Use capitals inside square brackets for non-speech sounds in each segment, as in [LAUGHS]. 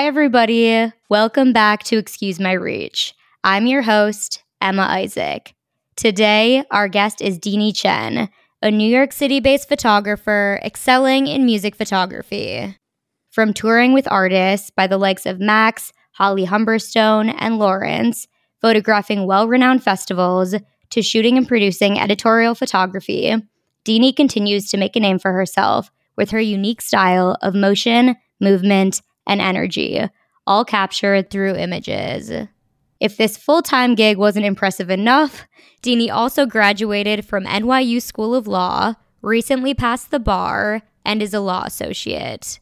Hi, everybody. Welcome back to Excuse My Reach. I'm your host, Emma Isaac. Today, our guest is Deanie Chen, a New York City based photographer excelling in music photography. From touring with artists by the likes of Max, Holly Humberstone, and Lawrence, photographing well renowned festivals, to shooting and producing editorial photography, Deanie continues to make a name for herself with her unique style of motion, movement, and energy, all captured through images. If this full time gig wasn't impressive enough, Deanie also graduated from NYU School of Law, recently passed the bar, and is a law associate.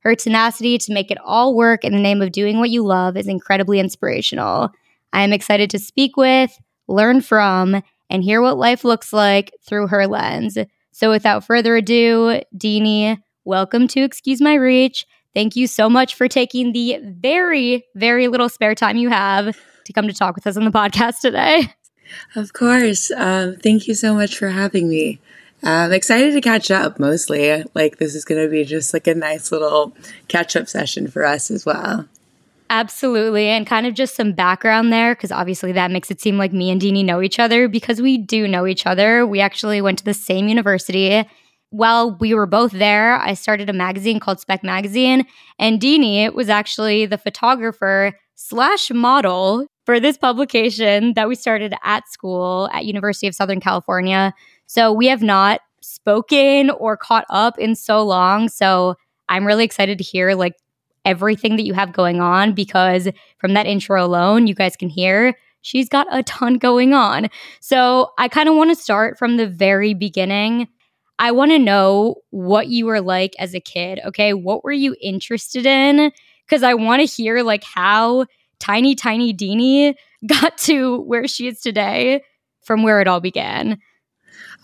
Her tenacity to make it all work in the name of doing what you love is incredibly inspirational. I am excited to speak with, learn from, and hear what life looks like through her lens. So, without further ado, Deanie, welcome to Excuse My Reach Thank you so much for taking the very, very little spare time you have to come to talk with us on the podcast today. Of course. Um, thank you so much for having me. I'm excited to catch up mostly. Like, this is going to be just like a nice little catch up session for us as well. Absolutely. And kind of just some background there, because obviously that makes it seem like me and Deanie know each other because we do know each other. We actually went to the same university while we were both there, I started a magazine called Spec Magazine, and Deanie was actually the photographer slash model for this publication that we started at school at University of Southern California. So we have not spoken or caught up in so long. So I'm really excited to hear like everything that you have going on because from that intro alone, you guys can hear she's got a ton going on. So I kind of want to start from the very beginning I want to know what you were like as a kid. Okay. What were you interested in? Because I want to hear like how tiny, tiny Deanie [LAUGHS] got to where she is today from where it all began.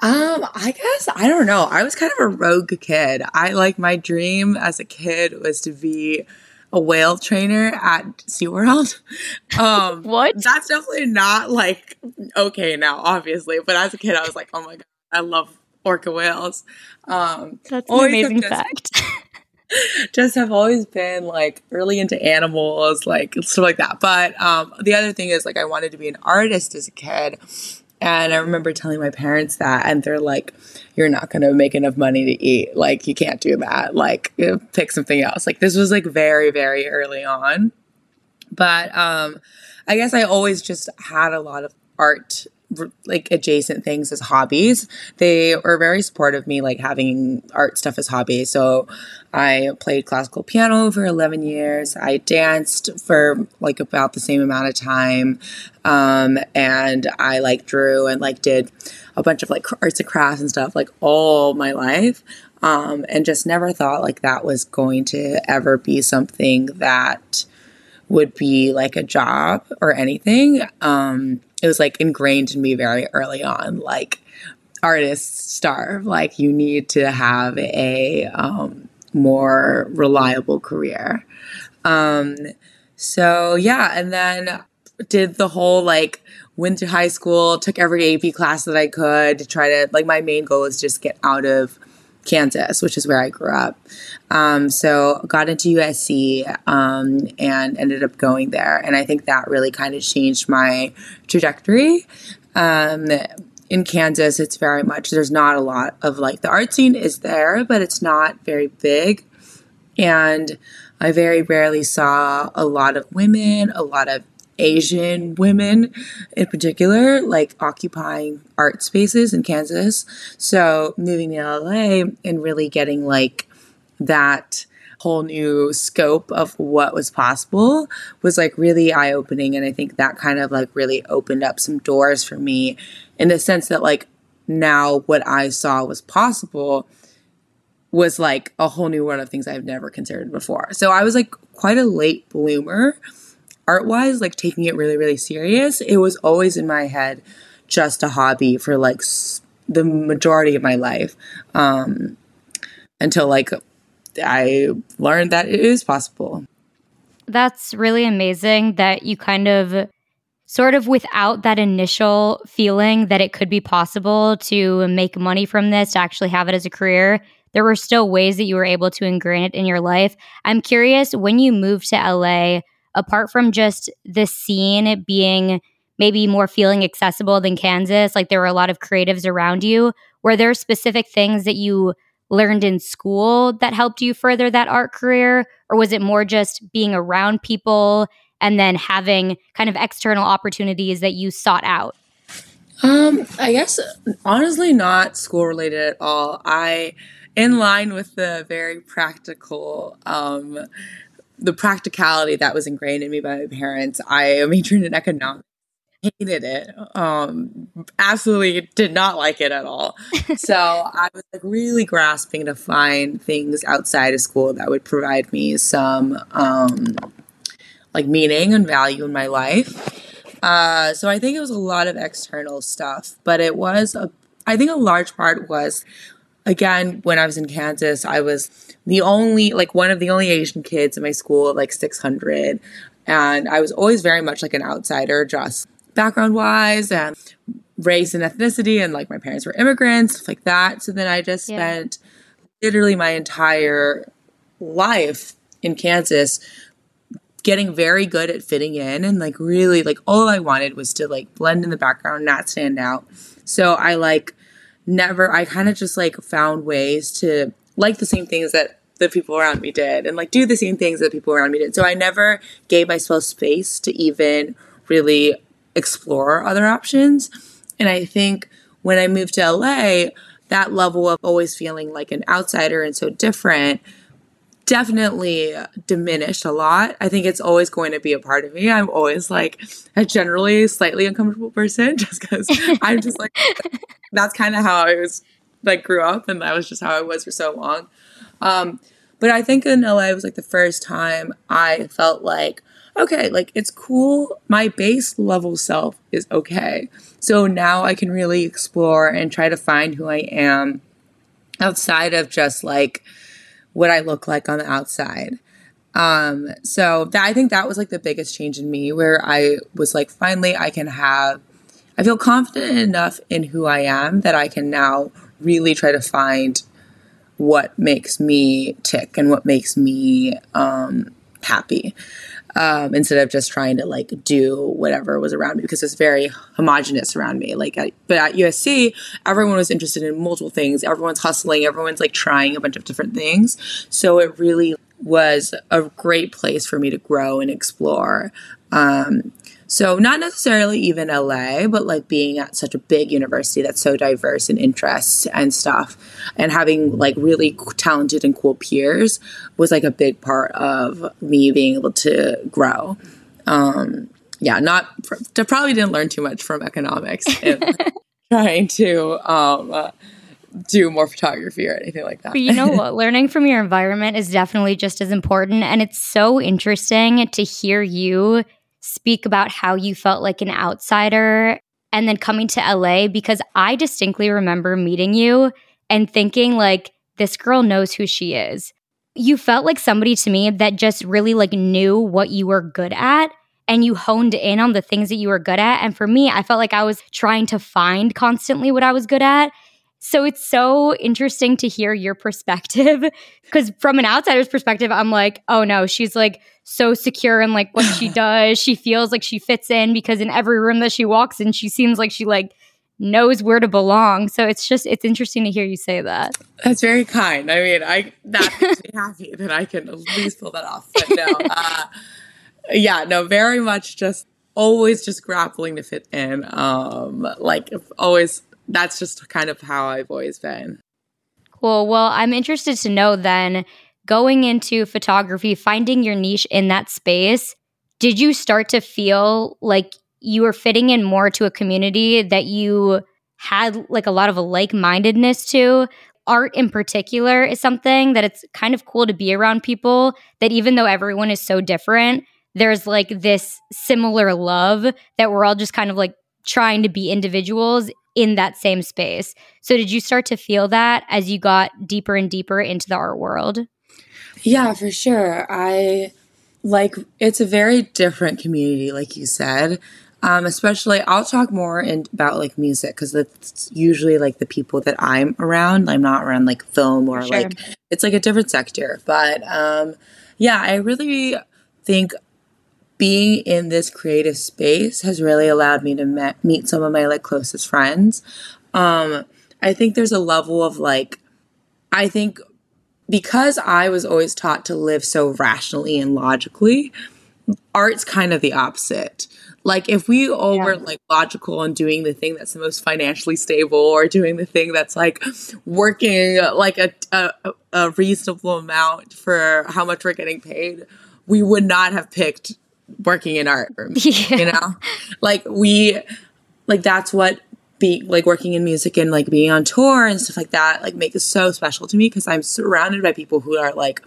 Um, I guess I don't know. I was kind of a rogue kid. I like my dream as a kid was to be a whale trainer at SeaWorld. [LAUGHS] Um [LAUGHS] what? That's definitely not like okay now, obviously. But as a kid, I was like, oh my god, I love orca whales. Um, That's an amazing just, fact. [LAUGHS] just have always been like really into animals, like stuff like that. But um, the other thing is like I wanted to be an artist as a kid. And I remember telling my parents that, and they're like, "You're not going to make enough money to eat. Like, you can't do that. Like, pick something else." Like, this was like very, very early on. But um, I guess I always just had a lot of art like adjacent things as hobbies. They were very supportive of me like having art stuff as hobby. So I played classical piano for 11 years. I danced for like about the same amount of time. Um, and I like drew and like did a bunch of like arts and crafts and stuff like all my life. Um, and just never thought like that was going to ever be something that would be like a job or anything. Um, it was like ingrained in me very early on like artists starve. Like you need to have a um, more reliable career. Um, so yeah and then did the whole like went to high school took every ap class that i could to try to like my main goal was just get out of Kansas, which is where I grew up. Um, so got into USC um, and ended up going there, and I think that really kind of changed my trajectory. Um, in Kansas, it's very much there's not a lot of like the art scene is there, but it's not very big, and I very rarely saw a lot of women, a lot of Asian women in particular, like occupying art spaces in Kansas. So moving to LA and really getting like that whole new scope of what was possible was like really eye opening. And I think that kind of like really opened up some doors for me in the sense that like now what I saw was possible was like a whole new world of things I've never considered before. So I was like quite a late bloomer art wise, like taking it really, really serious, it was always in my head just a hobby for like s- the majority of my life um, until like I learned that it is possible. That's really amazing that you kind of sort of without that initial feeling that it could be possible to make money from this, to actually have it as a career, there were still ways that you were able to ingrain it in your life. I'm curious when you moved to LA, apart from just the scene being maybe more feeling accessible than Kansas, like there were a lot of creatives around you, were there specific things that you learned in school that helped you further that art career? Or was it more just being around people and then having kind of external opportunities that you sought out? Um, I guess honestly not school related at all. I in line with the very practical um the practicality that was ingrained in me by my parents. I majored in economics hated it. Um, absolutely did not like it at all. [LAUGHS] so I was like really grasping to find things outside of school that would provide me some um, like meaning and value in my life. Uh, so I think it was a lot of external stuff, but it was a. I think a large part was again when I was in Kansas, I was the only like one of the only Asian kids in my school, of like 600 and I was always very much like an outsider, just background wise and race and ethnicity and like my parents were immigrants stuff like that. So then i just yeah. spent literally my entire life in kansas getting very good at fitting in and like really like all i wanted was to like blend in the background not stand out. So i like never i kind of just like found ways to like the same things that the people around me did and like do the same things that people around me did so i never gave myself space to even really explore other options. And I think when I moved to LA, that level of always feeling like an outsider and so different definitely diminished a lot. I think it's always going to be a part of me. I'm always like a generally slightly uncomfortable person [LAUGHS] just because I'm just like, that's kind of how I was like grew up and that was just how I was for so long. Um, but I think in LA was like the first time I felt like okay, like it's cool. My base level self is okay. So now I can really explore and try to find who I am outside of just like what I look like on the outside. Um, so that I think that was like the biggest change in me where I was like, finally, I can have, I feel confident enough in who I am that I can now really try to find what makes me tick and what makes me um, happy um, instead of just trying to like do whatever was around me because it's very homogenous around me. Like, at, but at USC, everyone was interested in multiple things. Everyone's hustling. Everyone's like trying a bunch of different things. So it really was a great place for me to grow and explore. Um, so not necessarily even LA, but like being at such a big university that's so diverse in interests and stuff and having like really talented and cool peers was like a big part of me being able to grow. Um, yeah, not I probably didn't learn too much from economics [LAUGHS] trying to um, uh, do more photography or anything like that. But you know what? [LAUGHS] Learning from your environment is definitely just as important. And it's so interesting to hear you speak about how you felt like an outsider and then coming to LA because I distinctly remember meeting you and thinking like this girl knows who she is. You felt like somebody to me that just really like knew what you were good at and you honed in on the things that you were good at and for me I felt like I was trying to find constantly what I was good at so it's so interesting to hear your perspective [LAUGHS] because from an outsider's perspective, I'm like, oh no, she's like so secure in like what she [LAUGHS] does. She feels like she fits in because in every room that she walks in, she seems like she like knows where to belong. So it's just it's interesting to hear you say that. That's very kind. I mean, I that makes me [LAUGHS] happy that I can at least pull that off. But no, [LAUGHS] uh, yeah, no, very much just always just grappling to fit in. Um, like always that's just kind of how I've always been. Cool. Well, I'm interested to know then going into photography, finding your niche in that space, did you start to feel like you were fitting in more to a community that you had like a lot of a like-mindedness to? Art in particular is something that it's kind of cool to be around people that even though everyone is so different, there's like this similar love that we're all just kind of like trying to be individuals in that same space. So, did you start to feel that as you got deeper and deeper into the art world? Yeah, for sure. I like it's a very different community, like you said. Um, especially, I'll talk more in, about like music because it's usually like the people that I'm around. I'm not around like film or sure. like it's like a different sector. But um, yeah, I really think being in this creative space has really allowed me to meet some of my like closest friends. Um, I think there's a level of like, I think because I was always taught to live so rationally and logically, art's kind of the opposite. Like if we all yeah. were like logical and doing the thing that's the most financially stable or doing the thing that's like working like a, a, a reasonable amount for how much we're getting paid, we would not have picked working in art. Yeah. [LAUGHS] You know? Like we like that's what be like working in music and like being on tour and stuff like that like make it so special to me because I'm surrounded by people who are like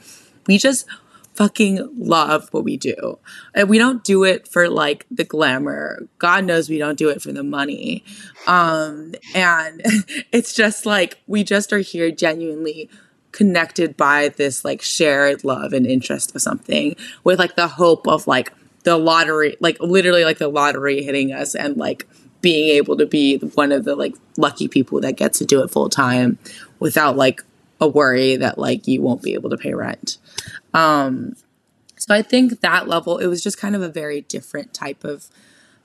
we just fucking love what we do. And we don't do it for like the glamour. God knows we don't do it for the money. Um and [LAUGHS] it's just like we just are here genuinely connected by this like shared love and interest of something with like the hope of like the lottery like literally like the lottery hitting us and like being able to be one of the like lucky people that gets to do it full time without like a worry that like you won't be able to pay rent. Um, so I think that level, it was just kind of a very different type of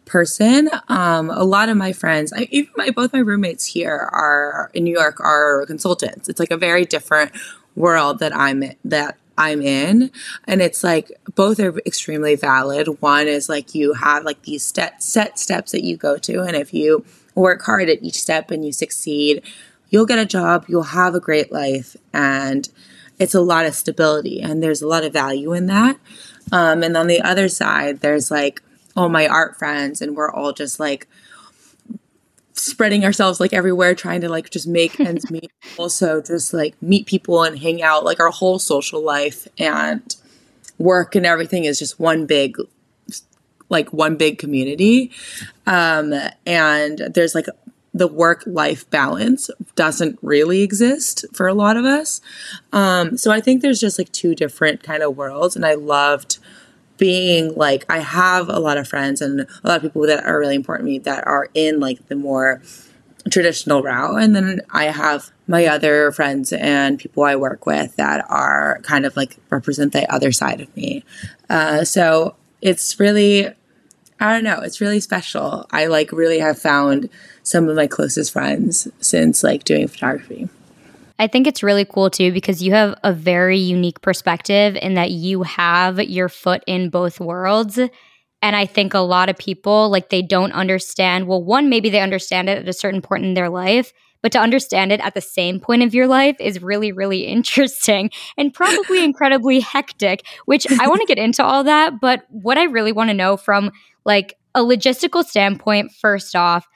person. Um, a lot of my friends, I, even my both my roommates here are in New York are consultants. It's like a very different world that I'm that I'm in, and it's like both are extremely valid. One is like you have like these set set steps that you go to, and if you work hard at each step and you succeed, you'll get a job, you'll have a great life, and it's a lot of stability and there's a lot of value in that. Um, and on the other side, there's like all my art friends, and we're all just like spreading ourselves like everywhere, trying to like just make [LAUGHS] ends meet. Also, just like meet people and hang out. Like our whole social life and work and everything is just one big like one big community um and there's like the work life balance doesn't really exist for a lot of us. Um, so I think there's just like two different kind of worlds. And I loved being like, I have a lot of friends and a lot of people that are really important to me that are in like the more traditional route. And then I have my other friends and people I work with that are kind of like represent the other side of me. Uh, so it's really, I don't know, it's really special. I like really have found some of my closest friends since like doing photography. I think it's really cool too because you have a very unique perspective in that you have your foot in both worlds. And I think a lot of people, like, they don't understand. Well, one, maybe they understand it at a certain point in their life, but to understand it at the same point of your life is really, really [LAUGHS] interesting and probably [LAUGHS] incredibly hectic, which I want to get into all that. But what I really want to know from like a logistical standpoint, first off,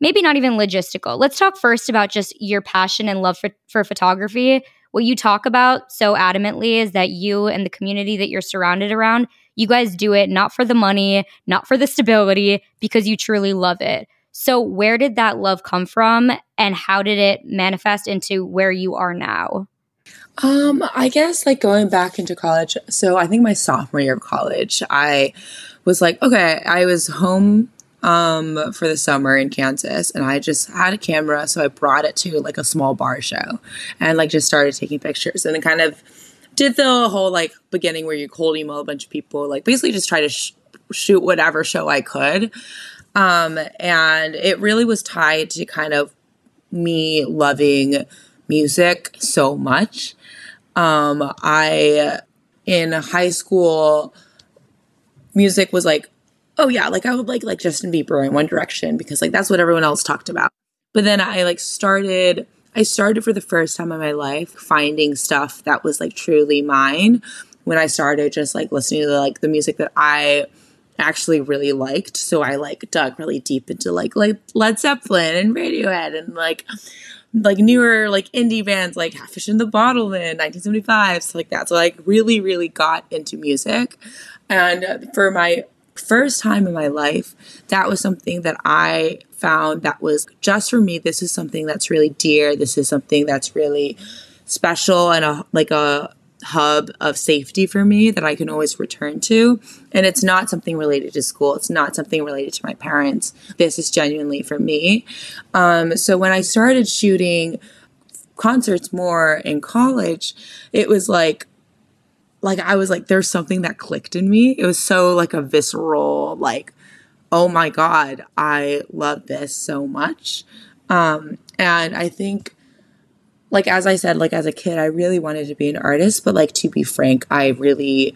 maybe not even logistical. Let's talk first about just your passion and love for, for photography. What you talk about so adamantly is that you and the community that you're surrounded around, you guys do it not for the money, not for the stability, because you truly love it. So, where did that love come from and how did it manifest into where you are now? Um, I guess like going back into college. So, I think my sophomore year of college, I was like, okay, I was home um, for the summer in Kansas, and I just had a camera, so I brought it to like a small bar show, and like just started taking pictures, and then kind of did the whole like beginning where you cold email a bunch of people, like basically just try to sh- shoot whatever show I could, um, and it really was tied to kind of me loving music so much. Um, I in high school, music was like oh yeah, like I would like like Justin Bieber in One Direction because like that's what everyone else talked about. But then I like started I started for the first time in my life finding stuff that was like truly mine when I started just like listening to the, like the music that I actually really liked. So I like dug really deep into like like Led Zeppelin and Radiohead and like like newer like indie bands like Catfish and the Bottlemen in 1975 stuff like that. So like really really got into music. And for my first time in my life, that was something that I found that was just for me. This is something that's really dear. This is something that's really special and a, like a hub of safety for me that I can always return to. And it's not something related to school. It's not something related to my parents. This is genuinely for me. Um, so when I started shooting concerts more in college, it was like, like I was like, there's something that clicked in me. It was so like a visceral, like, oh my God, I love this so much. Um, and I think like as I said, like as a kid, I really wanted to be an artist, but like to be frank, I really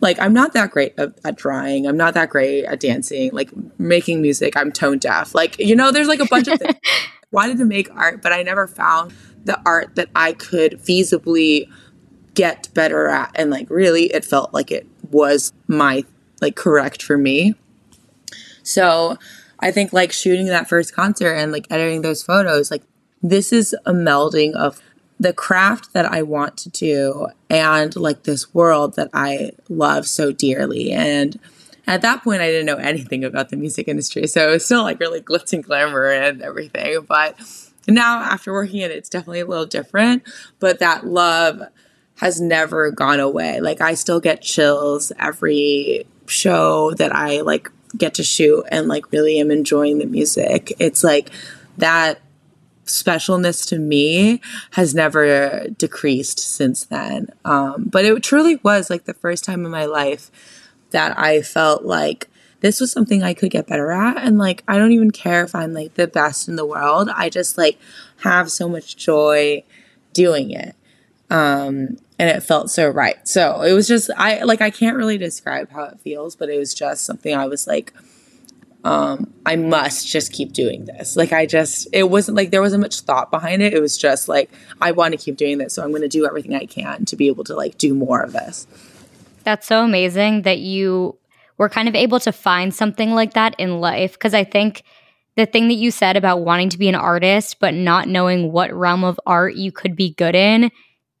like I'm not that great at, at, drawing. I'm not that great at dancing, like making music. I'm tone deaf. Like you know, there's like a bunch of things. [LAUGHS] wanted to make art, but I never found the art that I could feasibly get better at, and like really, it felt like it was my like correct for me. So I think like shooting that first concert and like editing those photos, like this is a melding of the craft that I want to do and like this world that I love so dearly. And at that point, I didn't know anything about the music industry. So it was still like really glitz and glamour and everything. But now, after working in it, it's definitely a little different. But that love has never gone away. Like, I still get chills every show that I like get to shoot and like really am enjoying the music. It's like that specialness to me has never decreased since then. Um, but it truly was like the first time in my life that I felt like this was something I could get better at. And like, I don't even care if I'm like the best in the world. I just like have so much joy doing it. Um, and it felt so right. So it was just, I like, I can't really describe how it feels, but it was just something I was like, um, I must just keep doing this. Like I just, it wasn't like there wasn't much thought behind it. It was just like I want to keep doing this, so I'm going to do everything I can to be able to like do more of this. That's so amazing that you were kind of able to find something like that in life because I think the thing that you said about wanting to be an artist but not knowing what realm of art you could be good in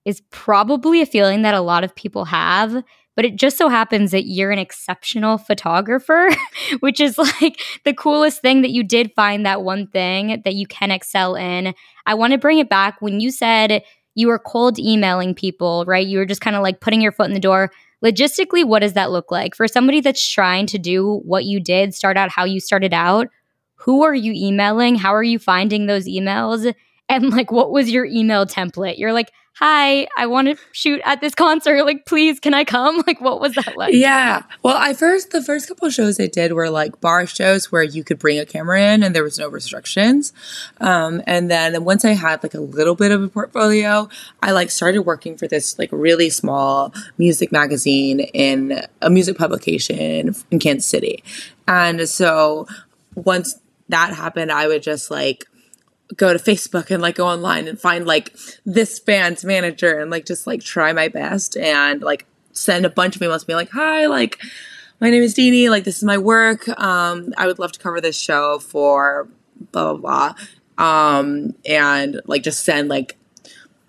is probably a feeling that a lot of people have but it just so happens that you're an exceptional photographer, [LAUGHS] which is like the coolest thing that you did find that one thing that you can excel in. I want to bring it back when you said you were cold emailing people, right? You were just kind of like putting your foot in the door. Logistically, what does that look like for somebody that's trying to do what you did, start out how you started out? Who are you emailing? How are you finding those emails? And like, what was your email template? You're like, hi, I want to shoot at this concert. Like, please, can I come? [LAUGHS] Like, what was that like? Yeah. Well, I first, the first couple shows I did were like bar shows where you could bring a camera in and there was no restrictions. Um, and then once I had like a little bit of a portfolio, I like started working for this like really small music magazine in a music publication in Kansas City. And so once that happened, I would just like, go to Facebook and like go online and find like this band's manager and like just like try my best and like send a bunch of emails to me like, hi, like my name is Deanie, like this is my work. Um, I would love to cover this show for blah blah blah. Um, and like just send like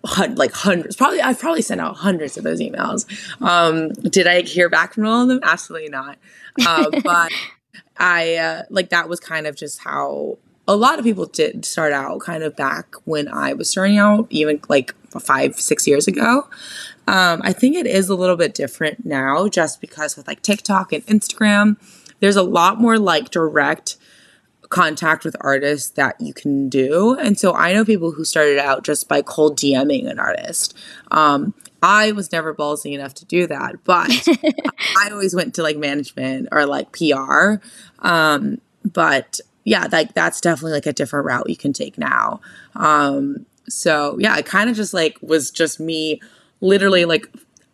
hun- like hundreds, probably I've probably sent out hundreds of those emails. Um, did I hear back from all of them? Absolutely not. Uh, [LAUGHS] but I uh, like that was kind of just how a lot of people did start out kind of back when I was starting out, even like five, six years ago. Um, I think it is a little bit different now just because with like TikTok and Instagram, there's a lot more like direct contact with artists that you can do. And so I know people who started out just by cold DMing an artist. Um, I was never ballsy enough to do that, but [LAUGHS] I always went to like management or like PR. Um, but yeah, like that's definitely like a different route you can take now. Um, so yeah, it kind of just like was just me literally like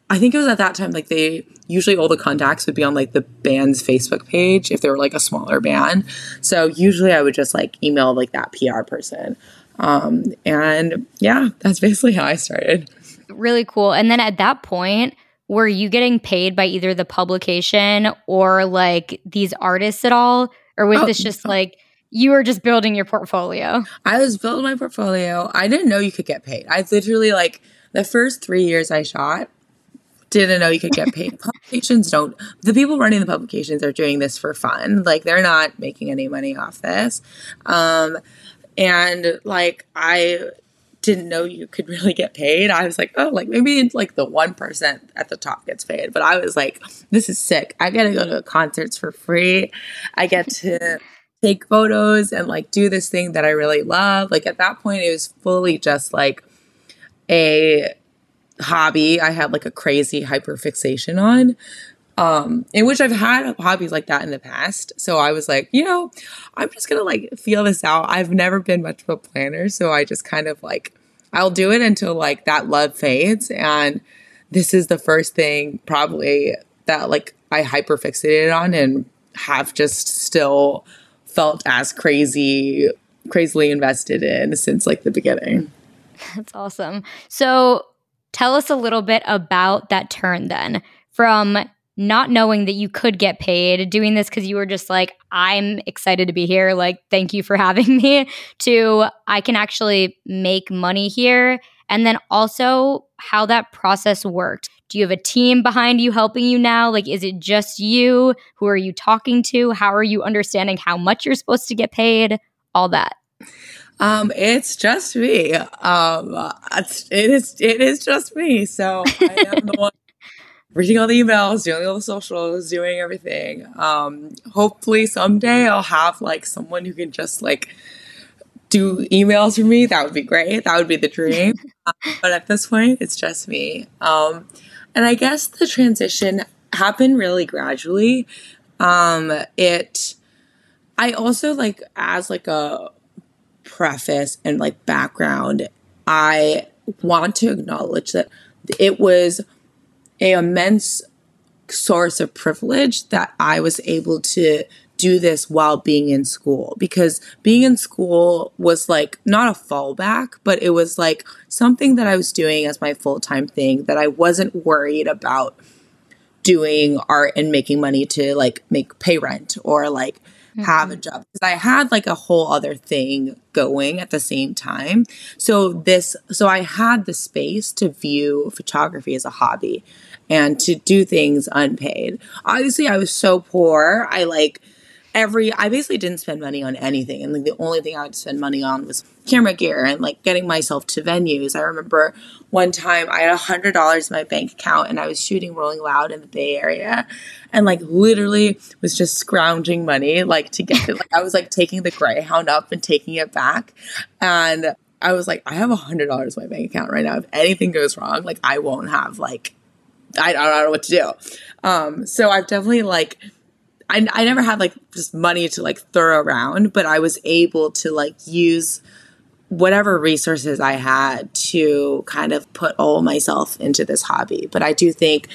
I think it was at that time like they usually all the contacts would be on like the band's Facebook page if they were like a smaller band. So usually I would just like email like that PR person. Um, and yeah, that's basically how I started. Really cool. And then at that point, were you getting paid by either the publication or like these artists at all? Or was oh, this just like you were just building your portfolio? I was building my portfolio. I didn't know you could get paid. I literally like the first three years I shot, didn't know you could get paid. [LAUGHS] publications don't the people running the publications are doing this for fun. Like they're not making any money off this. Um and like I didn't know you could really get paid. I was like, oh, like maybe like the 1% at the top gets paid. But I was like, this is sick. I get to go to concerts for free. I get to take photos and like do this thing that I really love. Like at that point, it was fully just like a hobby I had like a crazy hyper fixation on um in which I've had hobbies like that in the past. So I was like, you know, I'm just to like feel this out. I've never been much of a planner, so I just kind of like I'll do it until like that love fades and this is the first thing probably that like I hyper fixated on and have just still felt as crazy crazily invested in since like the beginning. That's awesome. So tell us a little bit about that turn then from not knowing that you could get paid, doing this because you were just like, I'm excited to be here. Like, thank you for [LAUGHS] having me, to I can actually make money here. And then also how that process worked. Do you have a team behind you helping you now? Like, is it just you? Who are you talking to? How are you understanding how much you're supposed to get paid? All that. Um, it's just me. Um, it's, it is it is just me. So I am the [LAUGHS] one reading all the emails, doing all the socials, doing everything. Um, hopefully someday I'll have like someone who can just like do emails for me. That would be great. That would be the dream. [LAUGHS] um, but at this point, it's just me. Um, and I guess the transition happened really gradually. Um, it, I also like as like a preface and like background, I want to acknowledge that it was a immense source of privilege that I was able to do this while being in school because being in school was like not a fallback, but it was like something that I was doing as my full time thing that I wasn't worried about doing art and making money to like make pay rent or like mm-hmm. have a mm-hmm. job because I had like a whole other thing going at the same time. So this so I had the space to view photography as a hobby and to do things unpaid. Obviously, I was so poor. I like every I basically didn't spend money on anything and like the only thing I would spend money on was camera gear and like getting myself to venues. I remember one time I had a hundred dollars in my bank account and I was shooting Rolling Loud in the Bay Area and like literally was just scrounging money like to get it. Like I was like taking the Greyhound up and taking it back and I was like, I have a hundred dollars in my bank account right now. If anything goes wrong, like I won't have like I, don't know what to do. Um, so I've definitely like I, I never had like just money to like throw around, but I was able to like use whatever resources I had to kind of put all myself into this hobby. But I do think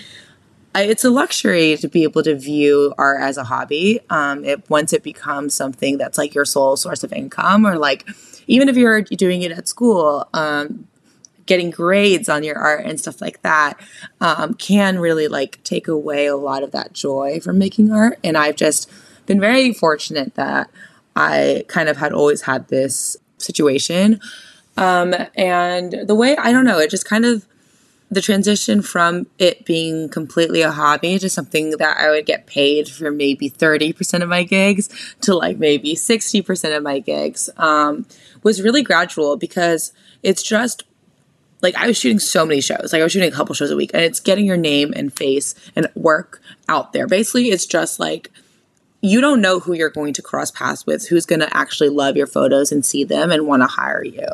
it's a luxury to be able to view art as a hobby. Um, it, once it becomes something that's like your sole source of income, or like even if you're doing it at school, um, getting grades on your art and stuff like that um, can really like take away a lot of that joy from making art. And I've just been very fortunate that I kind of had always had this situation. Um, and the way, I don't know, it just kind of, the transition from it being completely a hobby to something that I would get paid for maybe 30% of my gigs to like maybe 60% of my gigs um, was really gradual because it's just like I was shooting so many shows. Like I was shooting a couple shows a week and it's getting your name and face and work out there. Basically, it's just like you don't know who you're going to cross paths with, who's going to actually love your photos and see them and want to hire you.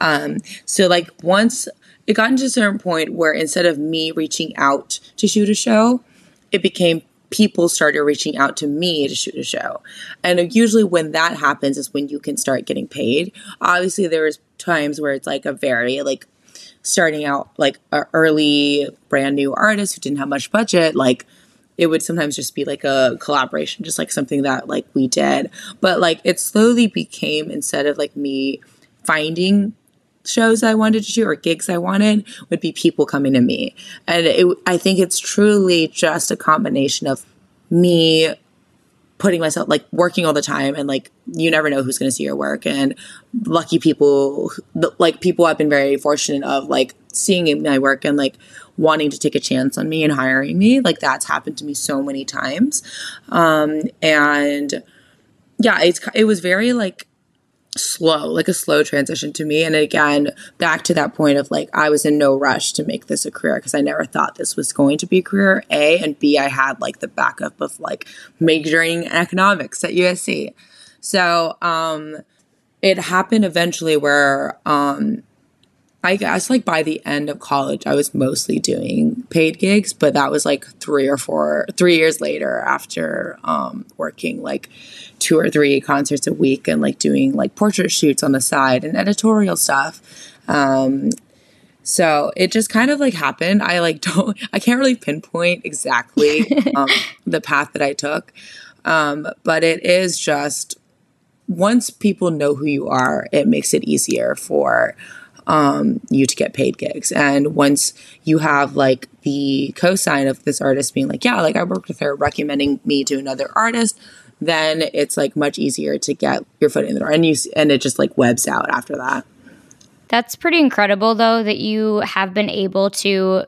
Um, so like once it got into a certain point where instead of me reaching out to shoot a show, it became people started reaching out to me to shoot a show. And usually when that happens is when you can start getting paid. Obviously there's times where it's like a very like starting out like an early brand new artist who didn't have much budget, like it would sometimes just be like a collaboration, just like something that like we did. But like it slowly became instead of like me finding shows I wanted to do or gigs I wanted would be people coming to me. And it, I think it's truly just a combination of me putting myself like working all the time and like you never know who's going to see your work. And lucky people like people I've been very fortunate of like seeing my work and like wanting to take a chance on me and hiring me like that's happened to me so many times. Um and yeah it's it was very like slow, like a slow transition to me. And again, back to that point of like, I was in no rush to make this a career because I never thought this was going to be a career, A. And B, I had like the backup of like majoring in economics at USC. So, um, it happened eventually where, um, I guess like by the end of college, I was mostly doing paid gigs, but that was like three or four, three years later after um, working like two or three concerts a week and like doing like portrait shoots on the side and editorial stuff. Um, so it just kind of like happened. I like [LAUGHS] don't, I can't really pinpoint exactly [LAUGHS] um, the path that I took. Um, but it is just once people know who you are, it makes it easier for um, you to get paid gigs. And once you have like the cosign of this artist being like, yeah, like I worked with her recommending me to another artist, then it's like much easier to get your foot in the door and you and it just like webs out after that. That's pretty incredible though that you have been able to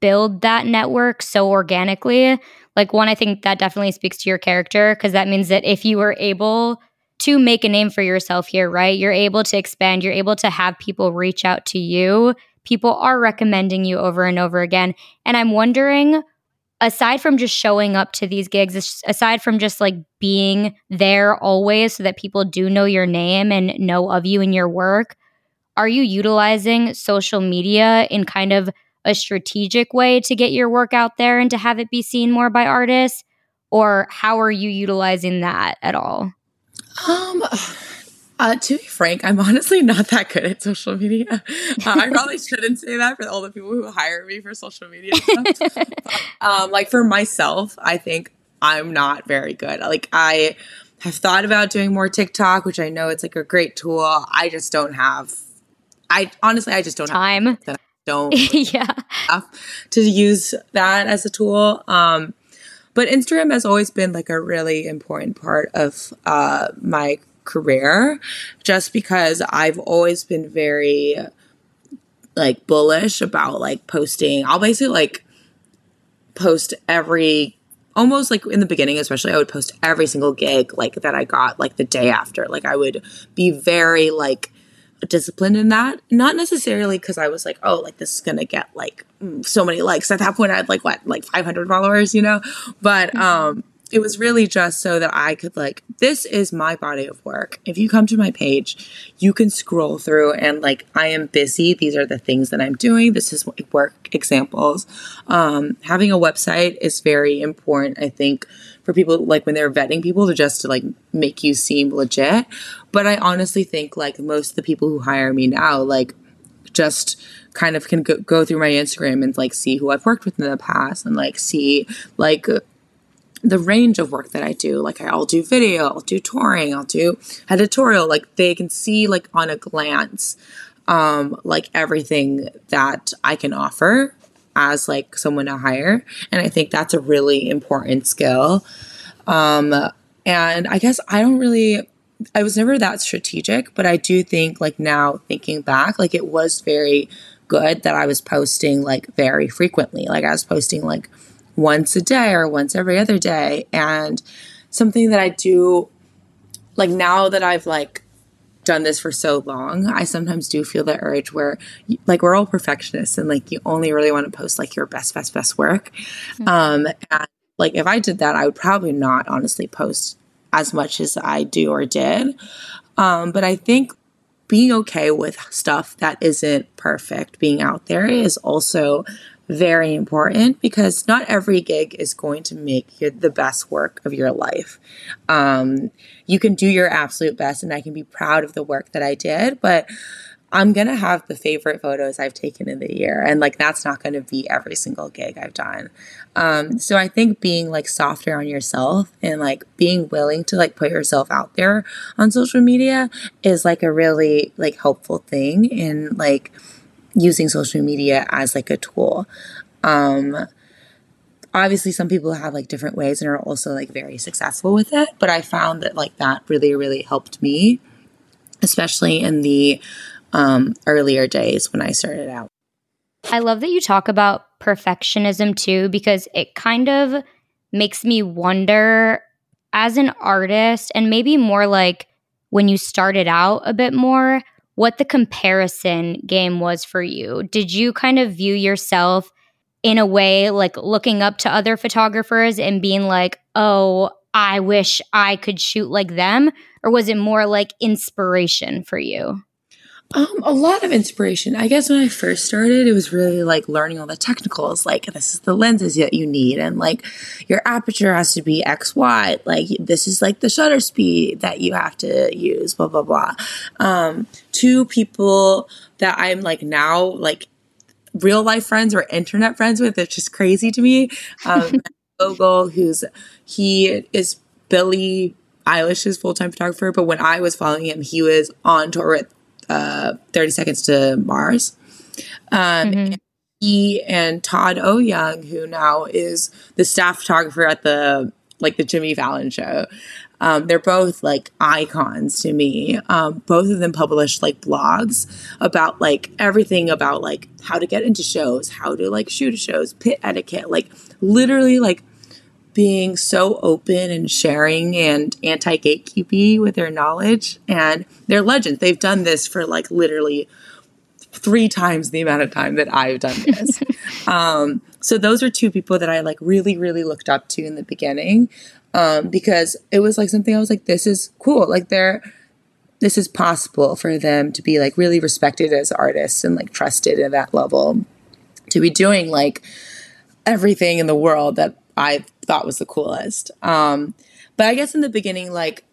build that network so organically. Like one I think that definitely speaks to your character because that means that if you were able to make a name for yourself here, right? You're able to expand, you're able to have people reach out to you. People are recommending you over and over again. And I'm wondering, aside from just showing up to these gigs, aside from just like being there always so that people do know your name and know of you and your work, are you utilizing social media in kind of a strategic way to get your work out there and to have it be seen more by artists? Or how are you utilizing that at all? Um, uh, to be frank, I'm honestly not that good at social media. Uh, I probably [LAUGHS] shouldn't say that for all the people who hire me for social media stuff. [LAUGHS] um, like for myself, I think I'm not very good. Like I have thought about doing more TikTok, which I know it's like a great tool. I just don't have. I honestly, I just don't have time. Don't [LAUGHS] yeah to use that as a tool. Um, but Instagram has always been like a really important part of uh, my career just because I've always been very like bullish about like posting. I'll basically like post every almost like in the beginning especially I would post every single gig like that I got like the day after. Like I would be very like disciplined in that. Not necessarily because I was like, oh, like this is gonna get like so many likes. At that point, I had like what, like 500 followers, you know. But mm-hmm. um, it was really just so that I could like, this is my body of work. If you come to my page, you can scroll through and like, I am busy. These are the things that I'm doing. This is work examples. Um, having a website is very important, I think, for people like when they're vetting people to just to like make you seem legit. But I honestly think like most of the people who hire me now, like just kind of can go, go through my Instagram and like see who I've worked with in the past and like see like the range of work that I do. Like I'll do video, I'll do touring, I'll do editorial. Like they can see like on a glance, um, like everything that I can offer as like someone to hire. And I think that's a really important skill. Um, and I guess I don't really I was never that strategic, but I do think like now thinking back, like it was very good that I was posting like very frequently. Like I was posting like once a day or once every other day. And something that I do like now that I've like done this for so long, I sometimes do feel the urge where like we're all perfectionists and like you only really want to post like your best, best, best work. Mm-hmm. Um and like if I did that, I would probably not honestly post as much as I do or did. Um, but I think being okay with stuff that isn't perfect being out there is also very important because not every gig is going to make you the best work of your life. Um, you can do your absolute best, and I can be proud of the work that I did, but I'm gonna have the favorite photos I've taken in the year, and like that's not gonna be every single gig I've done. Um, so I think being like softer on yourself and like being willing to like put yourself out there on social media is like a really like helpful thing in like using social media as like a tool. Um, obviously some people have like different ways and are also like very successful with it, but I found that like that really really helped me, especially in the um, earlier days when I started out. I love that you talk about perfectionism too, because it kind of makes me wonder as an artist and maybe more like when you started out a bit more, what the comparison game was for you. Did you kind of view yourself in a way like looking up to other photographers and being like, oh, I wish I could shoot like them? Or was it more like inspiration for you? Um, a lot of inspiration. I guess when I first started, it was really like learning all the technicals. Like this is the lenses that you need, and like your aperture has to be X Y. Like this is like the shutter speed that you have to use. Blah blah blah. Um, two people that I'm like now like real life friends or internet friends with. It's just crazy to me. Um, [LAUGHS] Vogel, who's he is Billie Eilish's full time photographer, but when I was following him, he was on tour with uh, 30 Seconds to Mars. Um, mm-hmm. He and Todd Owyoung, who now is the staff photographer at the like the Jimmy Fallon show. Um, they're both like icons to me. Um, both of them published like blogs about like everything about like how to get into shows, how to like shoot shows, pit etiquette, like literally like being so open and sharing and anti gatekeepy with their knowledge. And they're legends. They've done this for like literally three times the amount of time that I've done this. [LAUGHS] um, so those are two people that I like really, really looked up to in the beginning um, because it was like something I was like, this is cool. Like they're, this is possible for them to be like really respected as artists and like trusted at that level to be doing like everything in the world that I thought was the coolest. Um, but I guess in the beginning, like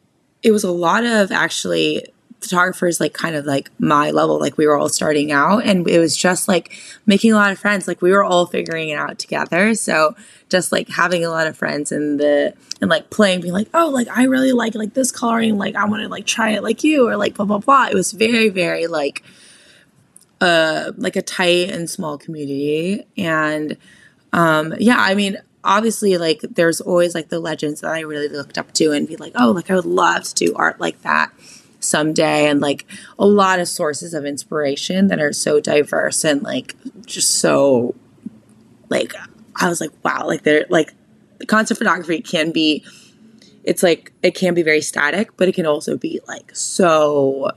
it was a lot of actually photographers like kind of like my level like we were all starting out and it was just like making a lot of friends. Like we were all figuring it out together. So just like having a lot of friends in the and like playing being like oh like i really like like this coloring like i want to like try it like you or like blah blah blah. It was very very like uh like a tight and small community. And um yeah i mean obviously like there's always like the legends that I really looked up to and be like, oh, like I would love to do art like that someday and like a lot of sources of inspiration that are so diverse and like just so like I was like, wow, like they're like the concept photography can be it's like it can be very static, but it can also be like so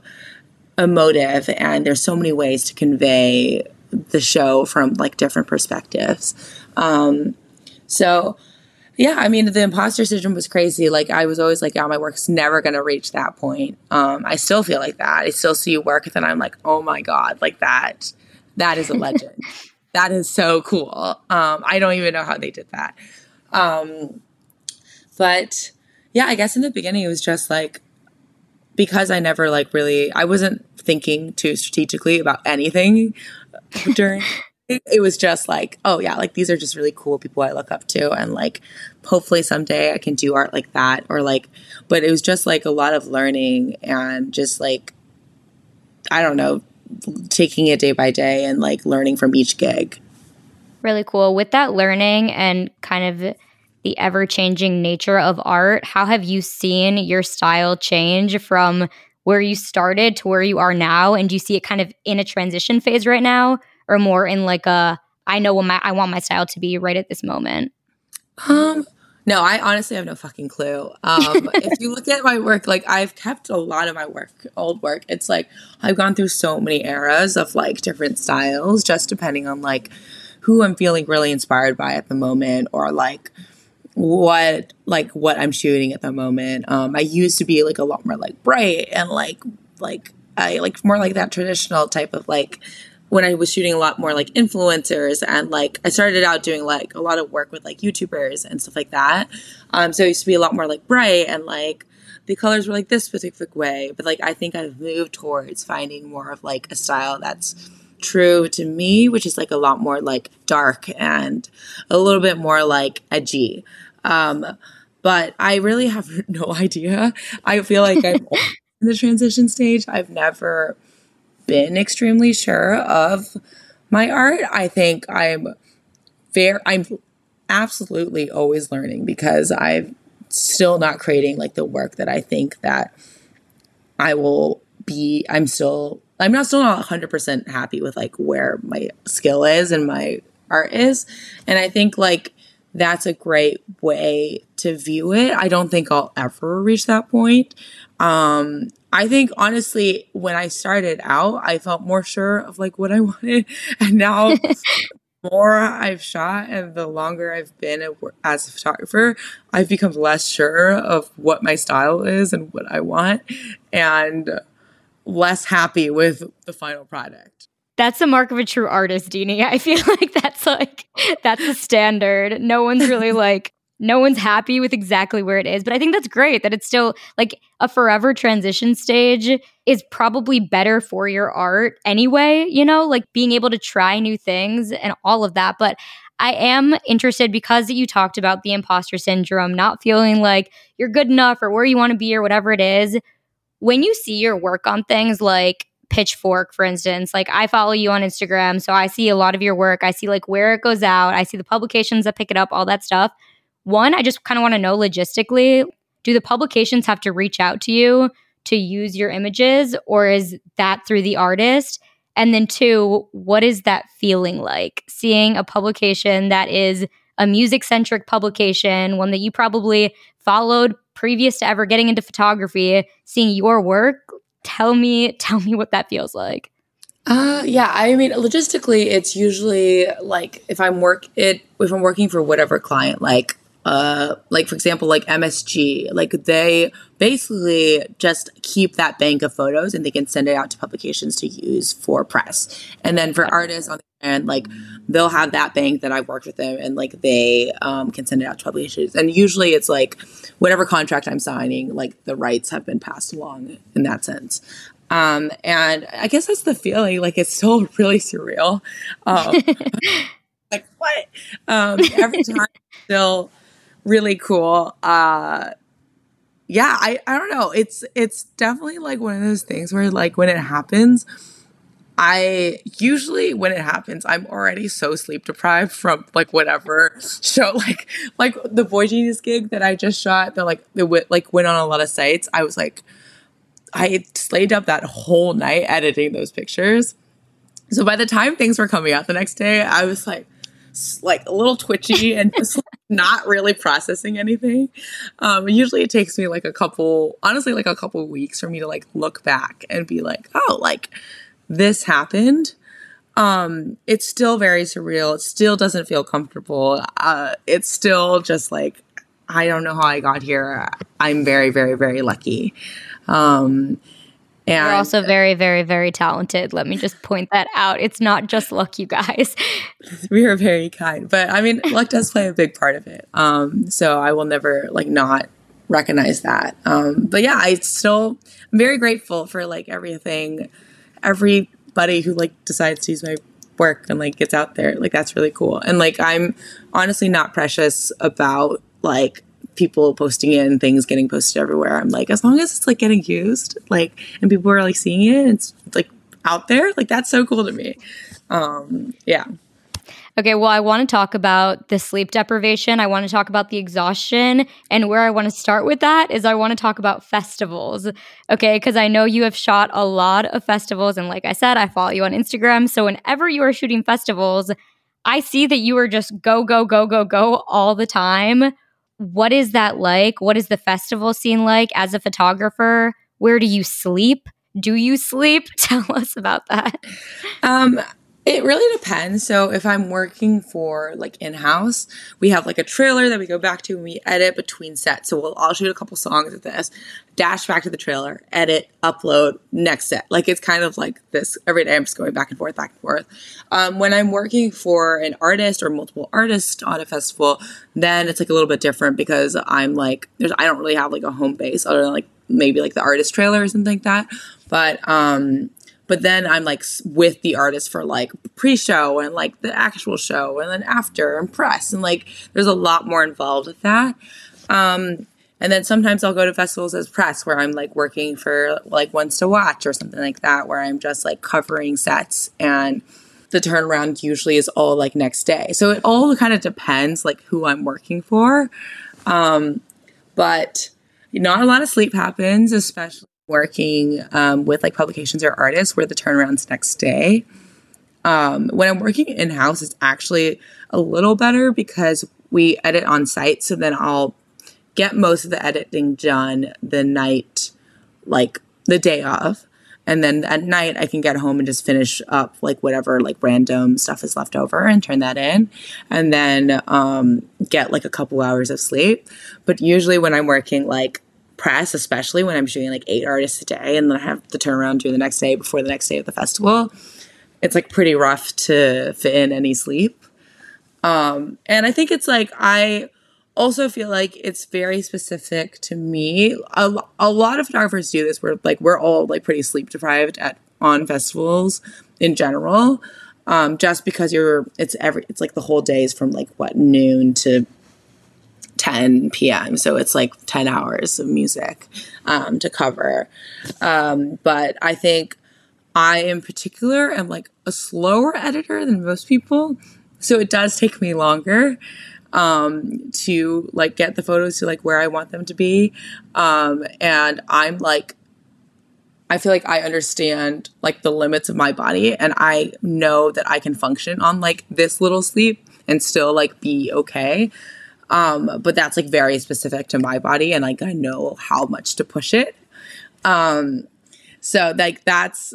emotive and there's so many ways to convey the show from like different perspectives. Um so, yeah, I mean, the imposter syndrome was crazy. Like, I was always like, yeah, my work's never going to reach that point. Um, I still feel like that. I still see work, and then I'm like, oh my God, like that, that is a legend. [LAUGHS] that is so cool. Um, I don't even know how they did that. Um, but yeah, I guess in the beginning, it was just like, because I never like really, I wasn't thinking too strategically about anything during it was just like, oh yeah, like these are just really cool people I look up to, and like hopefully someday I can do art like that, or like, but it was just like a lot of learning and just like, I don't know, taking it day by day and like learning from each gig. Really cool. With that learning and kind of the ever changing nature of art, how have you seen your style change from where you started to where you are now? And do you see it kind of in a transition phase right now? Or more in like a I know what my I want my style to be right at this moment? Um no, I honestly have no fucking clue. Um, [LAUGHS] if you look at my work, like I've kept a lot of my work, old work. It's like I've gone through so many eras of like different styles, just depending on like who I'm feeling really inspired by at the moment, or like what like what I'm shooting at the moment. Um, I used to be like a lot more like bright and like like I like more like that traditional type of like when I was shooting a lot more like influencers and like I started out doing like a lot of work with like YouTubers and stuff like that. Um, so it used to be a lot more like bright and like the colors were like this specific way. But like I think I've moved towards finding more of like a style that's true to me, which is like a lot more like dark and a little bit more like edgy. Um, but I really [LAUGHS] have no idea. I feel like I'm [LAUGHS] in the transition stage. I've never been extremely sure of my art. I think I'm very, I'm absolutely always learning because I'm still not creating like the work that I think that I will be. I'm still, I'm not still not 100% happy with like where my skill is and my art is. And I think like that's a great way to view it. I don't think I'll ever reach that point. Um, I think honestly, when I started out, I felt more sure of like what I [LAUGHS] wanted, and now more I've shot and the longer I've been as a photographer, I've become less sure of what my style is and what I want, and less happy with the final product. That's the mark of a true artist, Deanie. I feel [LAUGHS] like that's like that's the standard. No one's really like no one's happy with exactly where it is. But I think that's great that it's still like a forever transition stage is probably better for your art anyway, you know, like being able to try new things and all of that. But I am interested because you talked about the imposter syndrome, not feeling like you're good enough or where you want to be or whatever it is. When you see your work on things like Pitchfork, for instance, like I follow you on Instagram, so I see a lot of your work. I see like where it goes out, I see the publications that pick it up, all that stuff one, I just kind of want to know logistically do the publications have to reach out to you to use your images, or is that through the artist? And then, two, what is that feeling like seeing a publication that is a music centric publication, one that you probably followed previous to ever getting into photography, seeing your work? Tell me, [LAUGHS] tell me what that feels like. Uh yeah, I mean logistically it's usually like if I'm work it if I'm working for whatever client like uh, like for example, like MSG, like they basically just keep that bank of photos and they can send it out to publications to use for press. And then for artists on the end, like they'll have that bank that I've worked with them and like they um, can send it out to publications. And usually it's like whatever contract I'm signing, like the rights have been passed along in that sense. Um, and I guess that's the feeling. Like it's still [LAUGHS] really surreal. Um, [LAUGHS] like what? Um, every [LAUGHS] time still really cool. Uh, yeah, I, I don't know. It's it's definitely like one of those things where like when it happens, I usually when it happens, I'm already so sleep deprived from like whatever show [LAUGHS] like like the boygenius gig that I just shot that like it went like went on a lot of sites. I was like I slaved up that whole night editing those pictures. So by the time things were coming out the next day, I was like like a little twitchy and [LAUGHS] just like, not really processing anything. Um, usually it takes me like a couple, honestly, like a couple weeks for me to like look back and be like, oh, like this happened. Um, it's still very surreal. It still doesn't feel comfortable. Uh, it's still just like, I don't know how I got here. I'm very, very, very lucky. Um, and You're also very, very, very talented. Let me just point that out. It's not just luck, you guys. [LAUGHS] We are very kind, but I mean, luck does play a big part of it. Um, so I will never like not recognize that. Um, but yeah, I still I'm very grateful for like everything, everybody who like decides to use my work and like gets out there. Like that's really cool. And like I'm honestly not precious about like people posting it and things getting posted everywhere. I'm like, as long as it's like getting used, like, and people are like seeing it, it's like out there, like that's so cool to me. Um, yeah. Okay, well, I want to talk about the sleep deprivation. I want to talk about the exhaustion. And where I want to start with that is I want to talk about festivals. Okay, because I know you have shot a lot of festivals. And like I said, I follow you on Instagram. So whenever you are shooting festivals, I see that you are just go, go, go, go, go all the time. What is that like? What is the festival scene like as a photographer? Where do you sleep? Do you sleep? [LAUGHS] Tell us about that. Um, it really depends. So if I'm working for like in house, we have like a trailer that we go back to and we edit between sets. So we'll all shoot a couple songs at this, dash back to the trailer, edit, upload, next set. Like it's kind of like this every day. I'm just going back and forth, back and forth. Um, when I'm working for an artist or multiple artists on a festival, then it's like a little bit different because I'm like there's I don't really have like a home base other than like maybe like the artist trailer or something like that. But um but then I'm like with the artist for like pre-show and like the actual show and then after and press and like there's a lot more involved with that. Um, and then sometimes I'll go to festivals as press where I'm like working for like Ones to Watch or something like that, where I'm just like covering sets and the turnaround usually is all like next day. So it all kind of depends like who I'm working for. Um, but not a lot of sleep happens, especially working um, with like publications or artists where the turnaround's next day. Um, when I'm working in house, it's actually a little better because we edit on site. So then I'll get most of the editing done the night, like the day of. And then at night, I can get home and just finish up like whatever like random stuff is left over and turn that in. And then um, get like a couple hours of sleep. But usually, when I'm working like press, especially when I'm shooting like eight artists a day and then I have to turn around do the next day before the next day of the festival, it's like pretty rough to fit in any sleep. Um, and I think it's like I also feel like it's very specific to me. A, a lot of photographers do this where like we're all like pretty sleep deprived at on festivals in general. Um, just because you're it's every it's like the whole day is from like what noon to 10 p.m. So it's like 10 hours of music um, to cover. Um, but I think I, in particular, am like a slower editor than most people. So it does take me longer um, to like get the photos to like where I want them to be. Um, and I'm like, I feel like I understand like the limits of my body and I know that I can function on like this little sleep and still like be okay. Um, but that's like very specific to my body and like I know how much to push it. Um, so like that's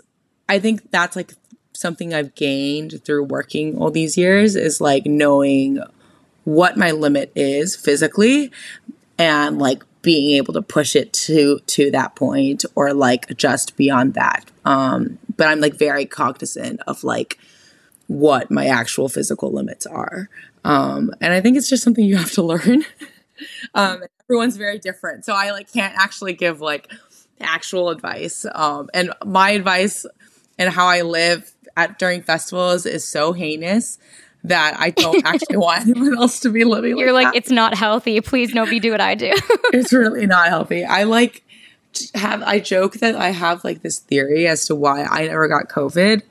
I think that's like something I've gained through working all these years is like knowing what my limit is physically and like being able to push it to to that point or like just beyond that. Um, but I'm like very cognizant of like what my actual physical limits are. Um, and I think it's just something you have to [LAUGHS] learn. um, everyone's very different. So I like can't actually give like actual advice. Um, and my advice and how I live at during festivals is so heinous that I don't [LAUGHS] actually want anyone else to be living. You're like, it's not healthy. Please nobody do what I do. [LAUGHS] it's really not healthy. I like have I joke that I have like this theory as to why I never got COVID.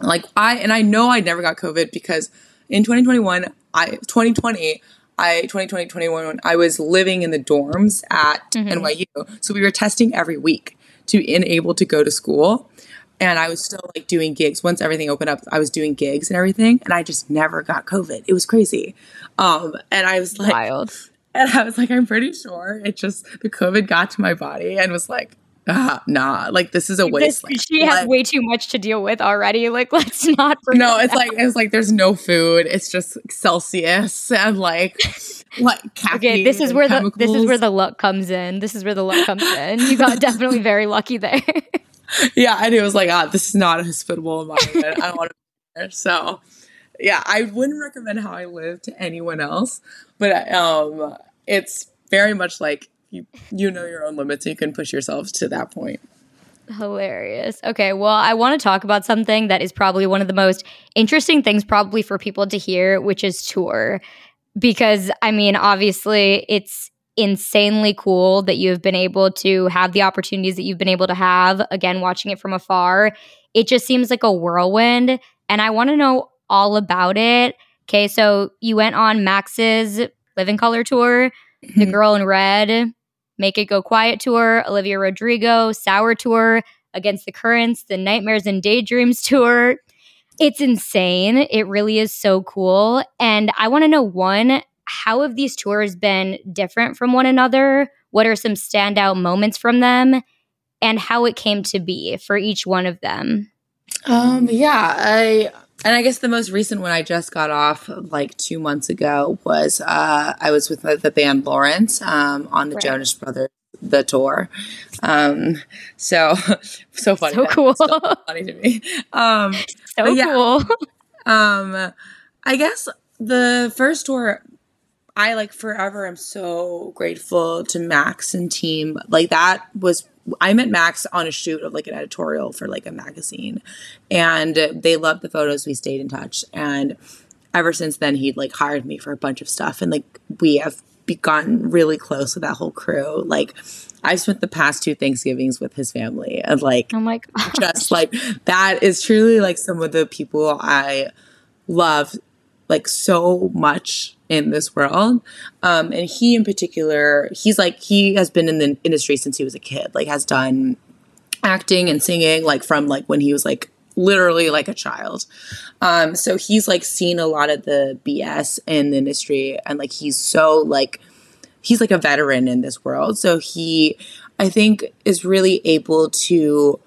Like I and I know I never got COVID because in 2021, I 2020, I 2020 21 I was living in the dorms at mm-hmm. NYU. So we were testing every week to enable to go to school. And I was still like doing gigs. Once everything opened up, I was doing gigs and everything. And I just never got COVID. It was crazy. Um, and I was like, Wild. [LAUGHS] And I was like, I'm pretty sure it just the COVID got to my body and was like, uh, nah, like this is a waste. she has way too much to deal with already. Like, [LAUGHS] let's not. No, it's like it's like there's no food. It's just Celsius and like like Okay, this is where chemicals. the this is where the luck comes in. This is where the luck comes in. You got definitely [LAUGHS] very lucky there. [LAUGHS] yeah, and it was like, ah, this is not a hospitable environment. I don't want to be there. So, yeah, I wouldn't recommend how I live to anyone else, but um, it's very much like you you know your own limits. And you can push yourselves to that point. Hilarious. Okay, well, I want to talk about something that is probably one of the most interesting things, probably for people to hear, which is tour. Because, I mean, obviously, it's insanely cool that you've been able to have the opportunities that you've been able to have. Again, watching it from afar, it just seems like a whirlwind. And I want to know all about it. Okay, so you went on Max's Living Color tour, The mm-hmm. Girl in Red, Make It Go Quiet tour, Olivia Rodrigo, Sour tour, Against the Currents, the Nightmares and Daydreams tour. It's insane. It really is so cool. And I want to know one, how have these tours been different from one another? What are some standout moments from them? And how it came to be for each one of them? Um, yeah, I and I guess the most recent one I just got off like two months ago was uh, I was with the, the band Lawrence um, on the right. Jonas Brothers the tour. Um, so [LAUGHS] so funny, so cool, so funny to me. Um, so yeah, cool. Um, I guess the first tour I like forever I'm so grateful to Max and team. Like that was I met Max on a shoot of like an editorial for like a magazine, and they loved the photos. We stayed in touch, and ever since then, he'd like hired me for a bunch of stuff, and like we have gotten really close with that whole crew. Like I spent the past two Thanksgivings with his family, and like oh my god, just like that is truly like some of the people I love like so much in this world. Um, and he in particular, he's like he has been in the industry since he was a kid. Like has done acting and singing like from like when he was like literally like a child. Um, so he's like seen a lot of the BS in the industry and like he's so like he's like a veteran in this world. So he, I think, is really able to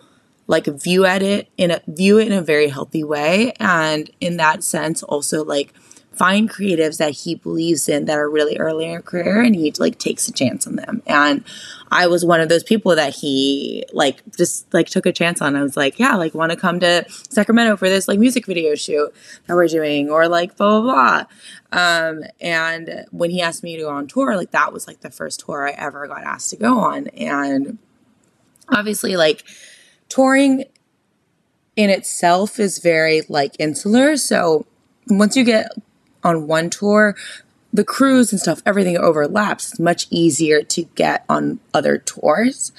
like view at it in a view it in a very healthy way, and in that sense, also like find creatives that he believes in that are really early in their career and he like takes a chance on them. And i was one of those people that he like just like took a chance on. I was like yeah like want to come to sacramento for this like music video shoot that we're doing or like blah blah blah. Um, and when he asked me to go on tour like that was like the first tour i ever got asked to go on. And obviously like touring in itself is very like insular. So once you get on one tour, the crews and stuff, everything overlaps. It's much easier to get on other tours.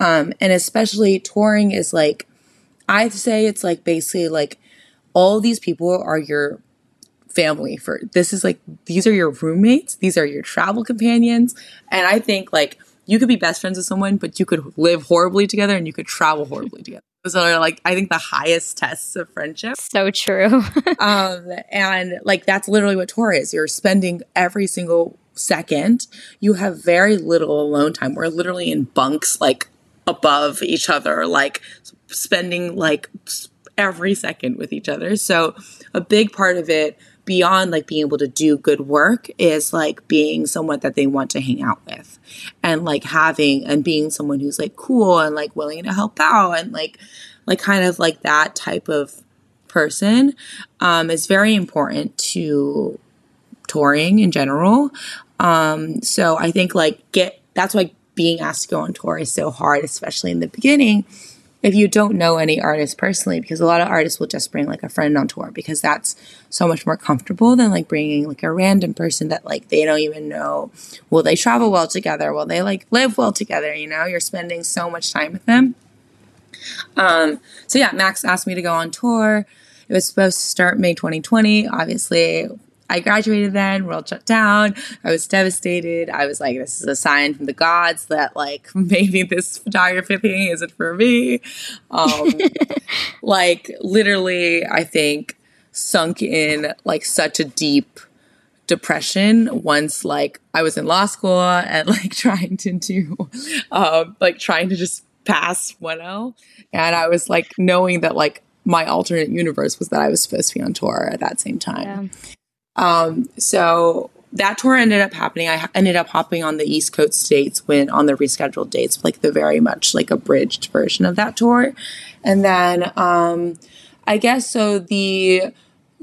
Um, and especially touring is like, I'd say it's like basically like all these people are your family for this is like these are your roommates these are your travel companions and i think like you could be best friends with someone but you could live horribly together and you could travel horribly together those are like I think the highest tests of friendship. So true. [LAUGHS] um, and like that's literally what tour is. You're spending every single second. You have very little alone time. We're literally in bunks like above each other, like spending like every second with each other. So a big part of it beyond like being able to do good work is like being someone that they want to hang out with and like having and being someone who's like cool and like willing to help out and like like kind of like that type of person um, is very important to touring in general. Um, so i think like get that's why being asked to go on tour is so hard especially in the beginning if you don't know any artists personally, because a lot of artists will just bring like a friend on tour because that's so much more comfortable than like bringing like a random person that like they don't even know. Will they travel well together? Will they like live well together? You know, you're spending so much time with them. Um, so yeah, Max asked me to go on tour. It was supposed to start May 2020. Obviously, I graduated then, world shut down. I was devastated. I was like, this is a sign from the gods that like [LAUGHS] maybe this photography thing isn't for me. Um, [LAUGHS] like literally, I think sunk in like such a deep depression once like I was in law school and [LAUGHS] like trying to do um, like trying to just pass 1L. And I was like knowing that like my alternate universe was that I was supposed to be on tour at that same time. Yeah. Um, so that tour ended up happening. I ended up hopping on the East Coast states when on the rescheduled dates, like the very much like abridged version of that tour. And then um, I guess so the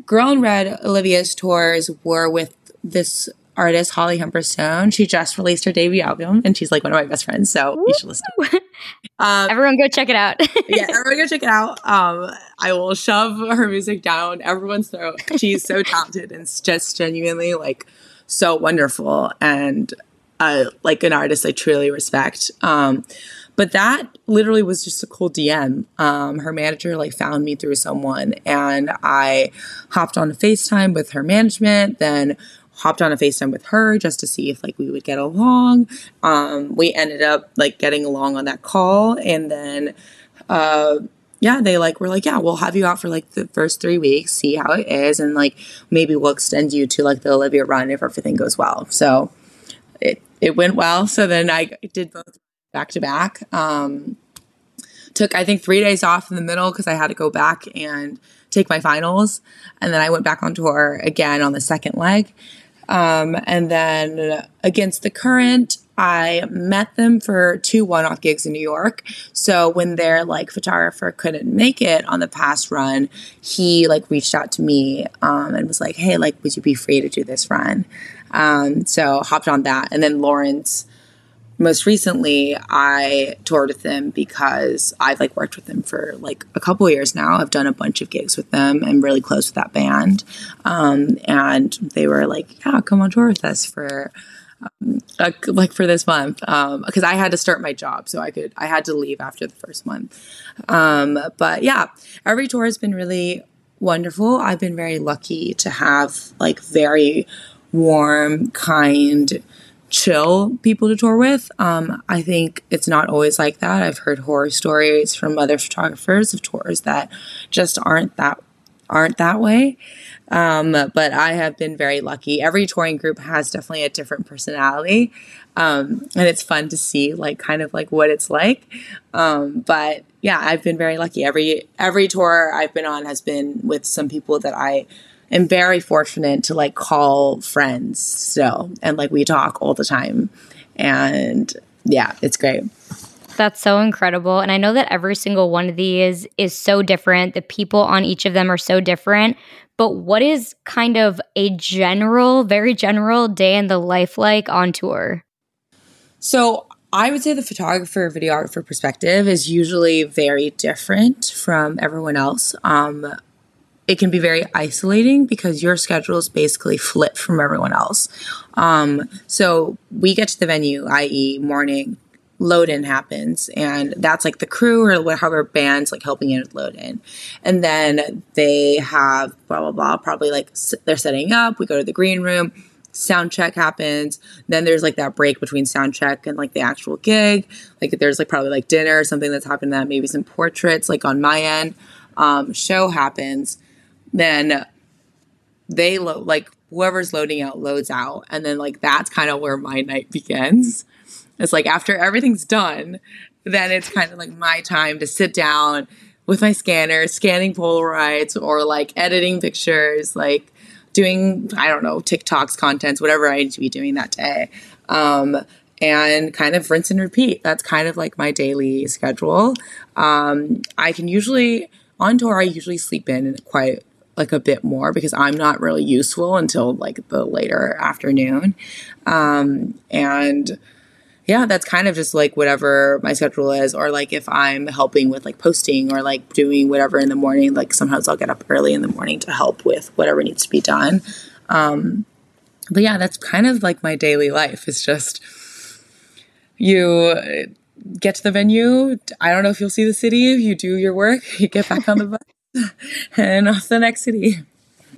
Girl in Red Olivia's tours were with this artist Holly Humberstone. She just released her debut album, and she's like one of my best friends. So you should listen. [LAUGHS] Um, everyone, go check it out. [LAUGHS] yeah, [LAUGHS] everyone, go check it out. Um, I will shove her music down everyone's throat. She's so talented and just genuinely like so wonderful and uh, like an artist I truly respect. Um, but that literally was just a cool DM. Um, her manager like found me through someone, and I hopped on a FaceTime with her management. Then hopped on a FaceTime with her just to see if like we would get along. Um, we ended up like getting along on that call and then uh yeah, they like were like, yeah, we'll have you out for like the first three weeks, see how it is, and like maybe we'll extend you to like the Olivia run if everything goes well. So it it went well. So then I did both back to back. Um, took I think three days off in the middle because I had to go back and take my finals, and then I went back on tour again on the second leg. Um, and then against the current, I met them for two one off gigs in New York. So when their like photographer couldn't make it on the past run, he like reached out to me um, and was like, hey, like, would you be free to do this run? Um, so hopped on that. And then Lawrence most recently I toured with them because I've like worked with them for like a couple years now. I've done a bunch of gigs with them. I'm really close with that band. Um, and they were like, yeah, come on tour with us for um, like for this month because um, I had to start my job, so I could I had to leave after the first month. Um, but yeah, every tour has been really wonderful. I've been very lucky to have like very warm, kind chill people to tour with. Um, I think it's not always like that. I've heard horror stories from other photographers of tours that just aren't that aren't that way. Um, but I have been very lucky. Every touring group has definitely a different personality. Um, and it's fun to see like kind of like what it's like. Um, but yeah, I've been very lucky. Every every tour I've been on has been with some people that I am very fortunate to like call friends still, and like we talk all the time. And yeah, it's great. That's so incredible. And I know that every single one of these is so different. The people on each of them are so different. But what is kind of a general, very general day in the life like on tour? So I would say the photographer, videographer perspective is usually very different from everyone else. Um, it can be very isolating because your schedule is basically flipped from everyone else. Um, so we get to the venue, i.e., morning, load in happens and that's like the crew or whatever bands like helping in with load in and then they have blah blah blah probably like they're setting up we go to the green room sound check happens then there's like that break between sound check and like the actual gig like there's like probably like dinner or something that's happened that maybe some portraits like on my end um, show happens then they load like whoever's loading out loads out and then like that's kind of where my night begins it's like after everything's done, then it's kind of like my time to sit down with my scanner, scanning Polaroids or like editing pictures, like doing, I don't know, TikToks, contents, whatever I need to be doing that day. Um, and kind of rinse and repeat. That's kind of like my daily schedule. Um, I can usually, on tour, I usually sleep in quite like a bit more because I'm not really useful until like the later afternoon. Um, and yeah, that's kind of just like whatever my schedule is, or like if I'm helping with like posting or like doing whatever in the morning, like sometimes I'll get up early in the morning to help with whatever needs to be done. Um, but yeah, that's kind of like my daily life. It's just you get to the venue. I don't know if you'll see the city. You do your work, you get back on the bus, and off the next city.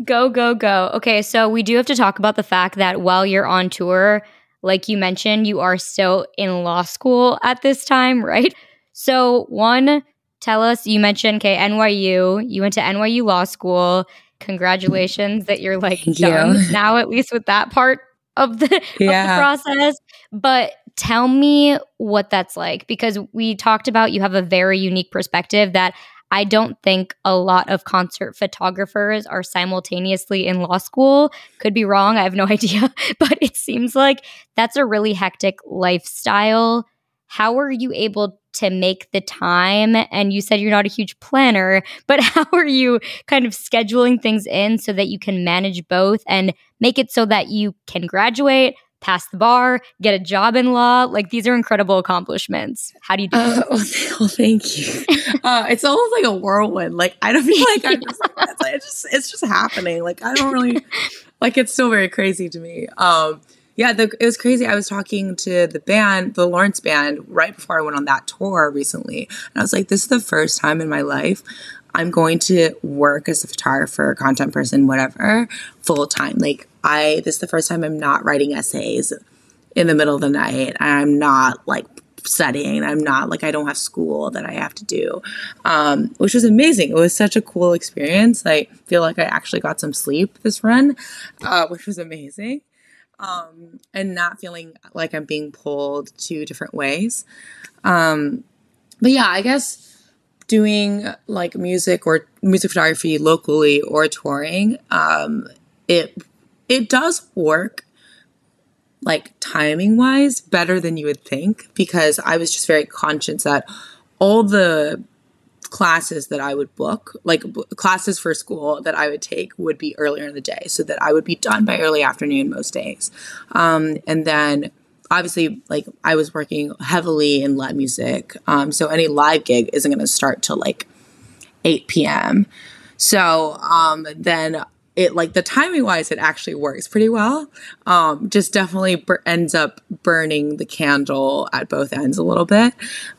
Go, go, go. Okay, so we do have to talk about the fact that while you're on tour, like you mentioned, you are still in law school at this time, [LAUGHS] right? So, one, tell us you mentioned, okay, NYU, you went to NYU Law School. Congratulations that you're like Thank done you. now, at least with that part of the, yeah. of the process. But tell me what that's like because we talked about you have a very unique perspective that I don't think a lot of concert photographers are simultaneously in law school. Could be wrong. I have no [LAUGHS] idea. But it seems like that's a really hectic lifestyle. How are you able to make the time? And you said you're not a huge planner, but [LAUGHS] how are you kind of scheduling things in so that you can manage both and make it so that you can graduate, pass the bar, get a job in law. Like these are incredible accomplishments. How do you do uh, oh, oh, thank you. [LAUGHS] uh, it's almost like a whirlwind. Like I don't feel like I'm just, [LAUGHS] it's, like, it's just it's just happening. Like I don't really like it's still very crazy to me. Um, yeah, the, it was crazy. I was talking to the band, the Lawrence band, right before I went on that tour recently, and I was like, "This is the first time in my life I'm going to work as a photographer, content person, whatever, full time. Like I this is the first time I'm not writing essays in the middle of the night. I'm not like studying. I'm not like I don't have school that I have to do, um, which was amazing. It was such a cool experience. I feel like I actually got some sleep this run, uh, which was amazing, um, and not feeling like I'm being pulled two different ways. Um, but yeah, I guess doing like music or music photography locally or touring, um, it it does work like timing wise better than you would think because I was just very conscious that all the classes that I would book, like b- classes for school that I would take, would be earlier in the day so that I would be done by early afternoon most days. Um, and then obviously, like I was working heavily in live music. Um, so any live gig isn't going to start till like 8 p.m. So um, then it like the timing wise it actually works pretty well um just definitely ends up burning the candle at both ends a little bit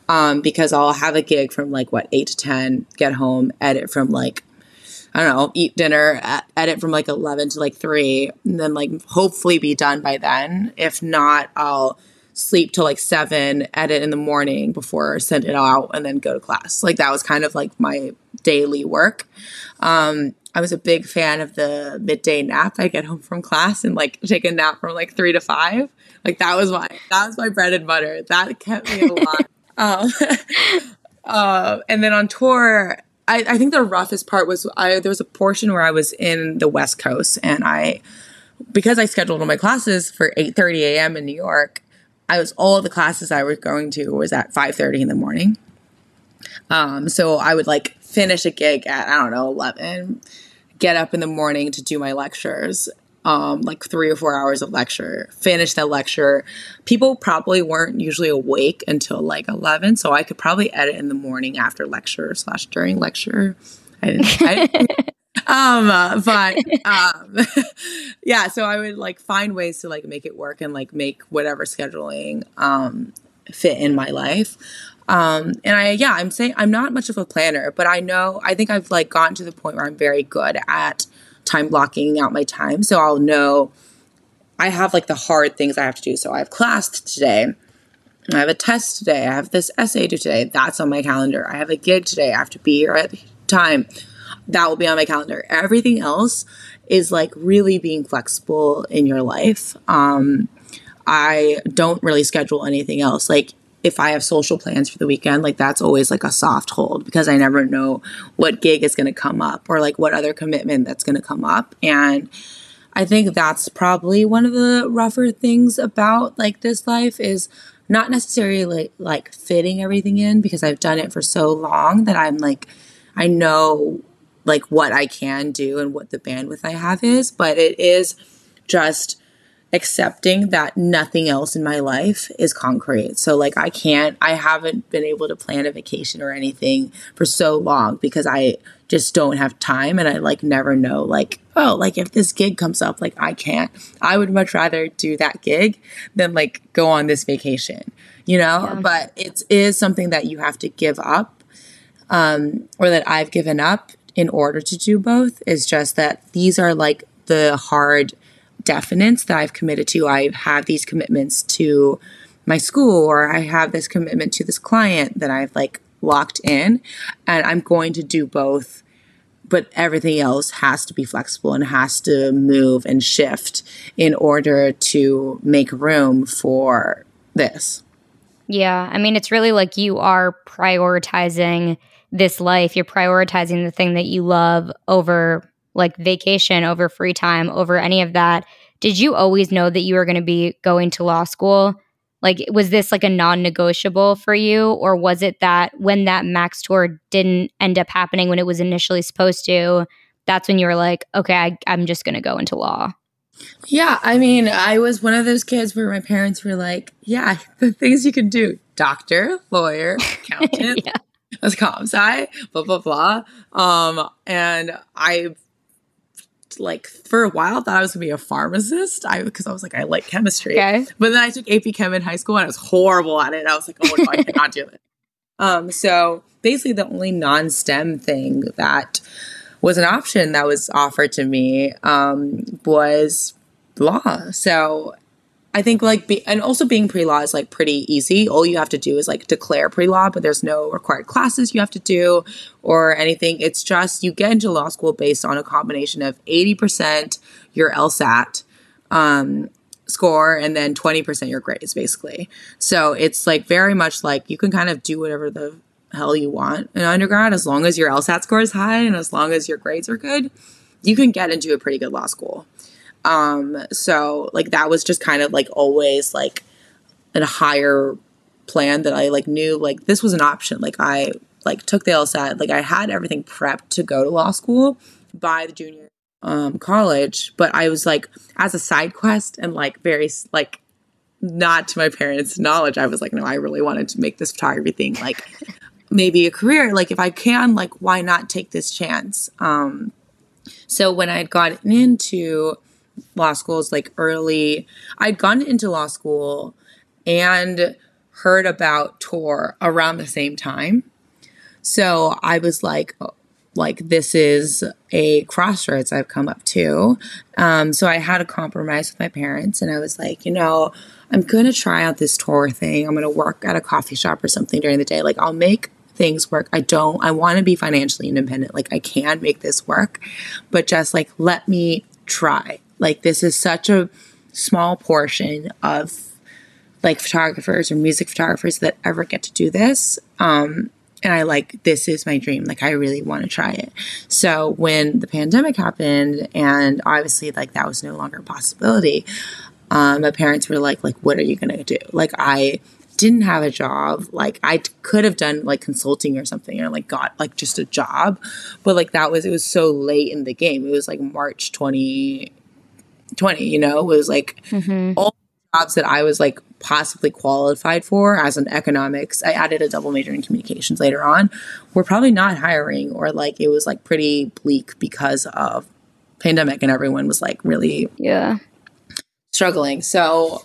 um because i'll have a gig from like what 8 to 10 get home edit from like i don't know eat dinner edit from like 11 to like 3 and then like hopefully be done by then if not i'll sleep till like seven, edit in the morning before send it out, and then go to class. Like that was kind of like my daily work. Um, I was a big fan of the midday nap. I get home from class and like take a nap from like three to five. Like that was my that was my bread and butter. That kept me [LAUGHS] alive. um, [LAUGHS] uh, and then on tour, I, I think the roughest part was I there was a portion where I was in the West Coast and I because I scheduled all my classes for 8:30 a.m. in New York, I was all the classes I was going to was at 5:30 in the morning. Um, so I would like finish a gig at I don't know 11, get up in the morning to do my lectures, um, like three or four hours of lecture, finish that lecture. People probably weren't usually awake until like 11, so I could probably edit in the morning after lecture slash during lecture. I didn't, I didn't [LAUGHS] um, uh, but um, [LAUGHS] yeah, so I would like find ways to like make it work and like make whatever scheduling um, fit in my life. Um, and I, yeah, I'm saying I'm not much of a planner, but I know, I think I've like gotten to the point where I'm very good at time blocking out my time. So I'll know I have like the hard things I have to do. So I have class today. I have a test today. I have this essay due today. That's on my calendar. I have a gig today. I have to be here at time. That will be on my calendar. Everything else is like really being flexible in your life. Um, I don't really schedule anything else. Like if I have social plans for the weekend, like that's always like a soft hold because I never know what gig is going to come up or like what other commitment that's going to come up. And I think that's probably one of the rougher things about like this life is not necessarily like, fitting everything in because I've done it for so long that I'm like, I know like what I can do and what the bandwidth I have is, but it is just accepting that nothing else in my life is concrete. So like I can't I haven't been able to plan a vacation or anything for so long because I just don't have time and I like never know like oh like if this gig comes up like I can't. I would much rather do that gig than like go on this vacation. You know, yeah. but it is something that you have to give up um or that I've given up in order to do both is just that these are like the hard definites that I've committed to. I have these commitments to my school or I have this commitment to this client that I've like locked in and I'm going to do both but everything else has to be flexible and has to move and shift in order to make room for this. Yeah, I mean it's really like you are prioritizing this life. You're prioritizing the thing that you love over like vacation, over free time, over any of that. Did you always know that you were going to be going to law school? Like, was this like a non negotiable for you? Or was it that when that max tour didn't end up happening when it was initially supposed to, that's when you were like, okay, I, I'm just going to go into law? Yeah, I mean, I was one of those kids where my parents were like, yeah, [LAUGHS] the things you can do doctor, lawyer, [LAUGHS] accountant. yeah. As [LAUGHS] comp sci, blah blah blah. Um, and I like for a while thought I was gonna be a pharmacist. I because I was like I like chemistry. Okay. But then I took AP Chem in high school and I was horrible at it. I was like, oh no, I cannot do it. [LAUGHS] Um, so basically the only non-STEM thing that was an option that was offered to me um, was law. So I think like be, and also being pre-law is like pretty easy. All you have to do is like declare pre-law, but there's no required classes you have to do or anything. It's just you get into law school based on a combination of 80% your LSAT um, score and then 20% your grades basically. So it's like very much like you can kind of do whatever the hell you want in undergrad as long as your LSAT score is high and as long as your grades are good, you can get into a pretty good law school. Um, so like that was just kind of like always like a higher plan that I like knew like this was an option. Like I like took the LSAT, like I had everything prepped to go to law school by the junior um college, but I was like as a side quest and like very like not to my parents' knowledge, I was like, no, I really wanted to make this photography thing like maybe a career. Like if I can, like why not take this chance? Um so when I had gotten into law schools like early. I'd gone into law school and heard about tour around the same time. So I was like, like this is a crossroads I've come up to. Um, so I had a compromise with my parents, and I was like, you know, I'm gonna try out this tour thing. I'm gonna work at a coffee shop or something during the day. Like I'll make things work. I don't. I want to be financially independent. Like I can make this work, but just like let me try. Like this is such a small portion of like photographers or music photographers that ever get to do this. Um, and I like this is my dream. Like I really want to try it. So when the pandemic happened, and obviously like that was no longer a possibility, um, my parents were like, like, what are you gonna do? Like I didn't have a job. Like I could have done like consulting or something, or like got like just a job, but like that was it was so late in the game. It was like March twenty twenty. You know, was like mm-hmm. all jobs that I was like possibly qualified for as an economics. I added a double major in communications later on. We're probably not hiring or like it was like pretty bleak because of pandemic and everyone was like really yeah struggling. So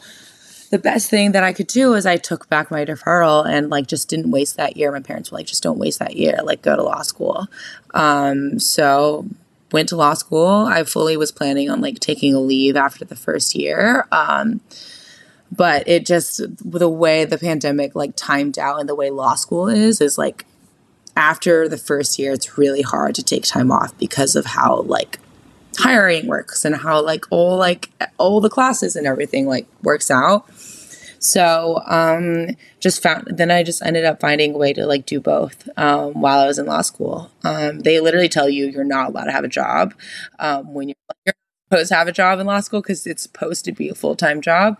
the best thing that I could do is I took back my deferral and like just didn't waste that year. My parents were like, just don't waste that year, like go to law school. Um, so went to law school. I fully was planning on like taking a leave after the first year. Um, but it just the way the pandemic like timed out and the way law school is is like after the first year it's really hard to take time off because of how like hiring works and how like all like all the classes and everything like works out so um just found then i just ended up finding a way to like do both um, while i was in law school um, they literally tell you you're not allowed to have a job um, when you're, you're supposed to have a job in law school because it's supposed to be a full-time job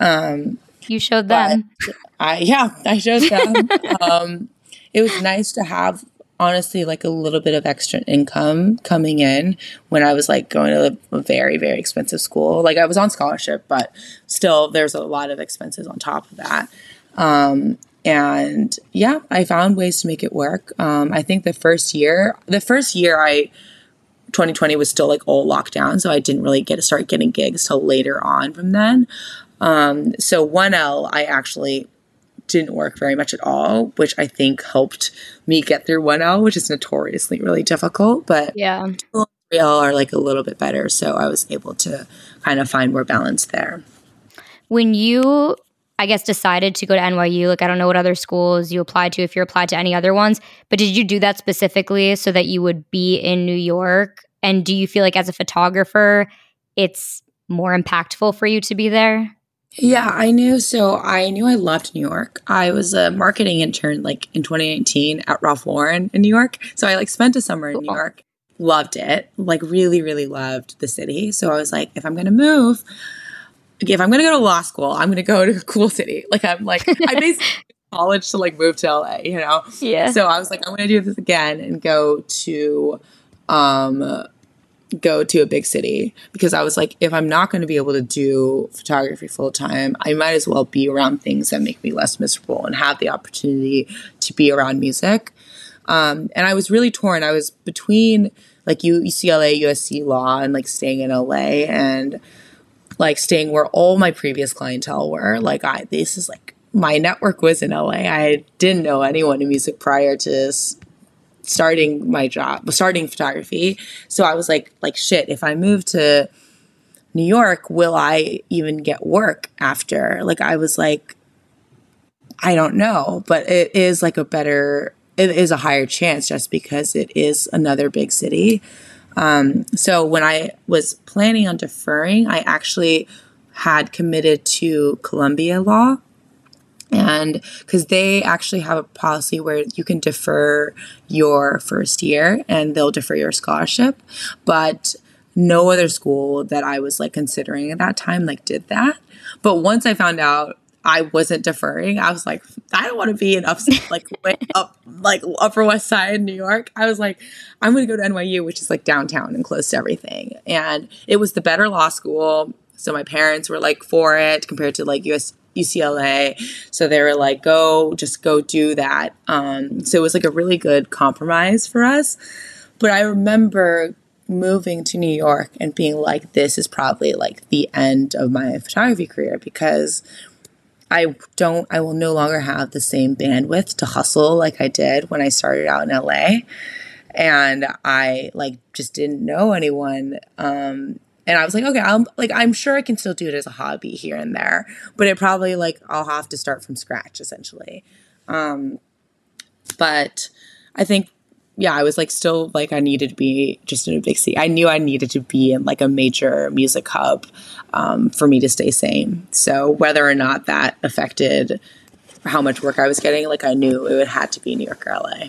um, you showed them. I yeah, I showed them. [LAUGHS] um, it was nice to have honestly like a little bit of extra income coming in when I was like going to a very very expensive school. Like I was on scholarship, but still there's a lot of expenses on top of that. Um, and yeah, I found ways to make it work. Um, I think the first year, the first year I 2020 was still like all lockdown, so I didn't really get to start getting gigs till later on from then. Um, so 1L, I actually didn't work very much at all, which I think helped me get through 1L, which is notoriously really difficult. But yeah, 3L are like a little bit better. So I was able to kind of find more balance there. When you, I guess, decided to go to NYU, like I don't know what other schools you applied to, if you applied to any other ones, but did you do that specifically so that you would be in New York? And do you feel like as a photographer, it's more impactful for you to be there? Yeah, I knew. So I knew I loved New York. I was a marketing intern like in 2019 at Ralph Lauren in New York. So I like spent a summer in New York. Loved it. Like really, really loved the city. So I was like, if I'm gonna move, if I'm gonna go to law school, I'm gonna go to a cool city. [LAUGHS] Like I'm like I [LAUGHS] basically college to like move to LA, you know? Yeah. So I was like, I'm gonna do this again and go to um go to a big city because I was like, if I'm not going to be able to do photography full time, I might as well be around things that make me less miserable and have the opportunity to be around music. Um, and I was really torn. I was between like UCLA, USC law, and like staying in LA and like staying where all my previous clientele were. Like, I, this is like my network was in LA. I didn't know anyone in music prior to starting my job, starting photography. So I was like, like shit. If I move to New York, will I even get work after? Like I was like, I don't know, but it is like a better, it is a higher chance just because it is another big city. Um, so when I was planning on deferring, I actually had committed to Columbia Law and because they actually have a policy where you can defer your first year and they'll defer your scholarship. But no other school that i was like considering at that time like did that. But once i found out i wasn't deferring i was like i don't want to be in upstate like [LAUGHS] up like upper west side new york. I was like i'm going to go to nyu which is like downtown and close to everything. And it was the better law school so my parents were like for it compared to like us UCLA. So they were like, go, just go do that. Um, so it was like a really good compromise for us. But I remember moving to New York and being like, this is probably like the end of my photography career because I don't, I will no longer have the same bandwidth to hustle like I did when I started out in LA. and I like just didn't know anyone. Um, and I was like, okay, I'm like, I'm sure I can still do it as a hobby here and there, but it probably like I'll have to start from scratch essentially. Um, but I think, yeah, I was like still like I needed to be just in a big city. I knew I needed to be in like a major music hub um, for me to stay sane. So whether or not that affected how much work I was getting, like I knew it would had to be New York or LA.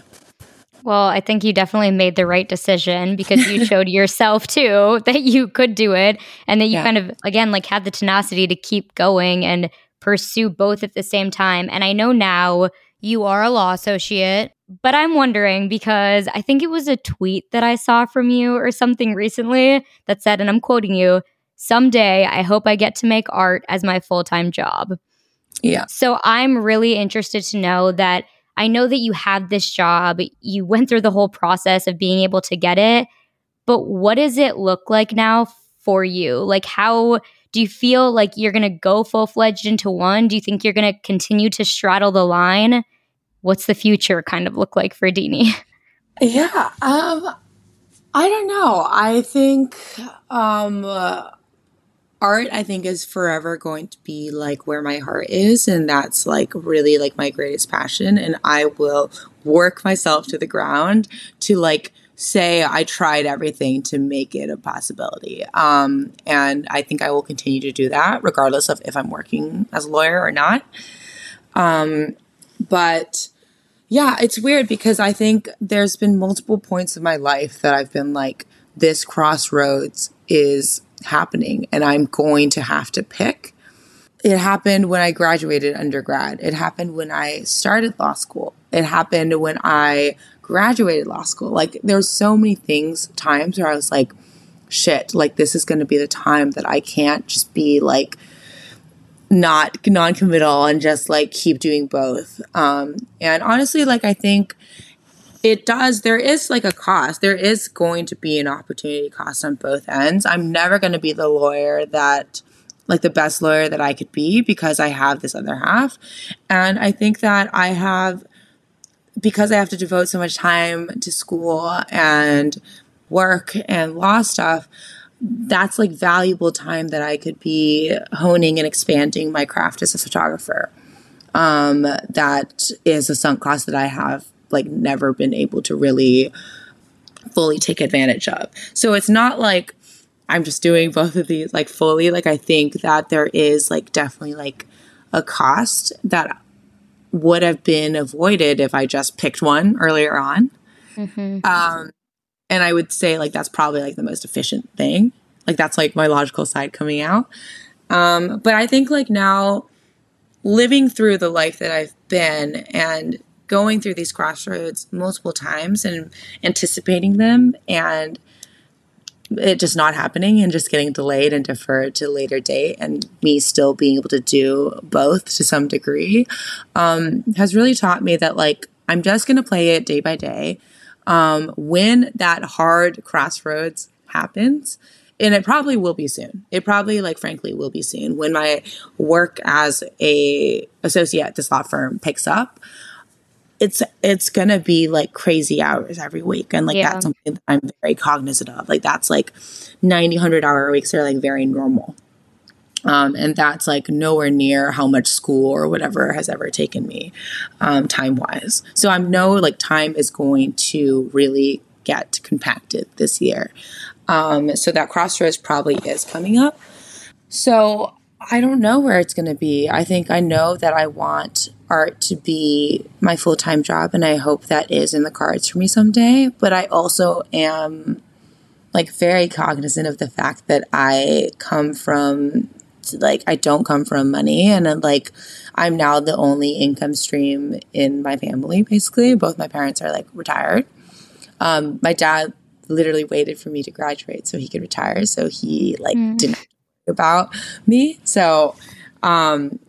Well, I think you definitely made the right decision because you [LAUGHS] showed yourself too that you could do it and that you yeah. kind of again like had the tenacity to keep going and pursue both at the same time. And I know now you are a law associate, but I'm wondering because I think it was a tweet that I saw from you or something recently that said and I'm quoting you, someday I hope I get to make art as my full-time job. Yeah. So I'm really interested to know that I know that you have this job, you went through the whole process of being able to get it, but what does it look like now for you? Like, how do you feel like you're going to go full fledged into one? Do you think you're going to continue to straddle the line? What's the future kind of look like for Deanie? [LAUGHS] Yeah, um, I don't know. I think um, art i think is forever going to be like where my heart is and that's like really like my greatest passion and i will work myself to the ground to like say i tried everything to make it a possibility. Um, and i think i will continue to do that regardless of if i'm working as a lawyer or not. Um, but yeah it's weird because i think there's been multiple points of my life that i've been like this crossroads is happening and I'm going to have to pick. It happened when I graduated undergrad. It happened when I started law school. It happened when I graduated law school. Like there's so many things, times where I was like, shit, like this is going to be the time that I can't just be like not non-committal and just like keep doing both. Um and honestly like I think it does. There is like a cost. There is going to be an opportunity cost on both ends. I'm never going to be the lawyer that like the best lawyer that i could be because i have this other half. And i think that i have because i have to devote so much time to school and work and law stuff that's like valuable time that i could be honing and expanding my craft as a photographer um, that is a sunk cost that i have like never been able to really fully take advantage of. So it's not like I'm just doing both of these like fully. Like I think that there is like definitely like a cost that would have been avoided if I just picked one earlier on. Mm-hmm. Um, and I would say like that's probably like the most efficient thing. Like that's like my logical side coming out. Um, but I think like now living through the life that I've been and going through these crossroads multiple times and anticipating them and it just not happening and just getting delayed and deferred to later date and me still being able to do both to some degree um, has really taught me that like i'm just going to play it day by day. Um, when that hard crossroads happens and it probably will be soon it probably like frankly will be soon when my work as a associate at this law firm picks up it's it's gonna be like crazy hours every week and like yeah. that's something that i'm very cognizant of. Like that's like 90 100 hour weeks are like very normal. Um, and that's like nowhere near how much school or whatever has ever taken me um, time wise so i'm know like time is going to really get compacted this year. Um, so that crossroads probably is coming up. So I don't know where it's going to be. I think I know that I want art to be my full time job, and I hope that is in the cards for me someday. But I also am like very cognizant of the fact that I come from like I don't come from money, and like I'm now the only income stream in my family. Basically, both my parents are like retired. Um, my dad literally waited for me to graduate so he could retire, so he like mm. didn't about me. So, um,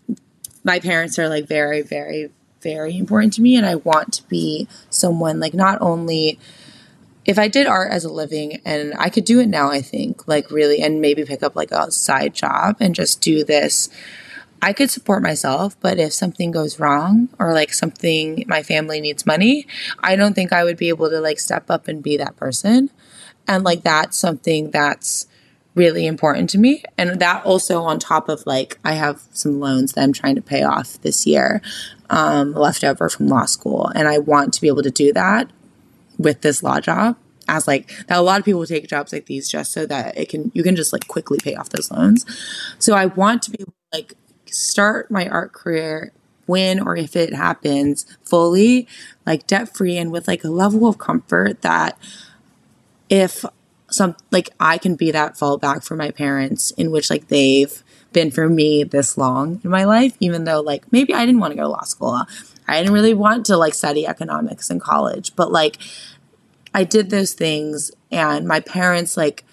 my parents are like very, very, very important to me. And I want to be someone like not only if I did art as a living and I could do it now, I think, like really, and maybe pick up like a side job and just do this. I could support myself, but if something goes wrong or like something my family needs money, I don't think I would be able to like step up and be that person. And like that's something that's really important to me. And that also on top of like I have some loans that I'm trying to pay off this year, um, left over from law school. And I want to be able to do that with this law job as like that a lot of people take jobs like these just so that it can you can just like quickly pay off those loans. So I want to be like start my art career when or if it happens fully like debt free and with like a level of comfort that if some like I can be that fallback for my parents in which like they've been for me this long in my life even though like maybe I didn't want to go to law school. I didn't really want to like study economics in college, but like I did those things and my parents like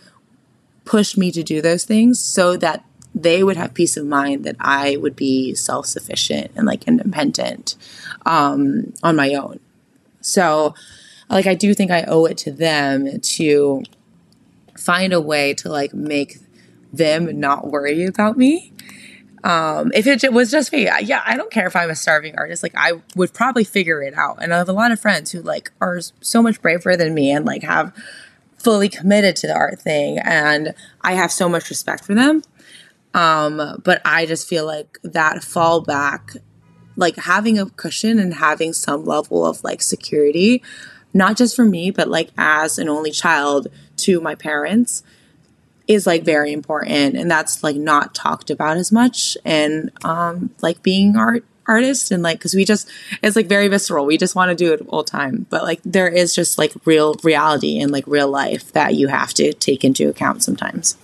pushed me to do those things so that they would have peace of mind that I would be self sufficient and like independent um, on my own. So, like, I do think I owe it to them to find a way to like make them not worry about me. Um, if it was just me, yeah, I don't care if I'm a starving artist. Like, I would probably figure it out. And I have a lot of friends who like are so much braver than me and like have fully committed to the art thing. And I have so much respect for them. Um, but I just feel like that fallback, like having a cushion and having some level of like security, not just for me, but like as an only child to my parents is like very important. And that's like not talked about as much and um like being art artist and like because we just it's like very visceral. We just want to do it all time. But like there is just like real reality and like real life that you have to take into account sometimes.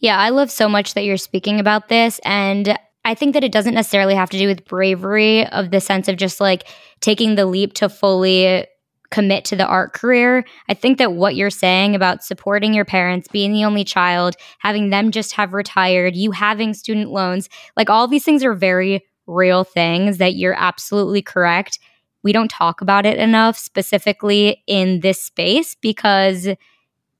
Yeah, I love so much that you're speaking about this. And I think that it doesn't necessarily have to do with bravery of the sense of just like taking the leap to fully commit to the art career. I think that what you're saying about supporting your parents, being the only child, having them just have retired, you having student loans, like all these things are very real things that you're absolutely correct. We don't talk about it enough, specifically in this space, because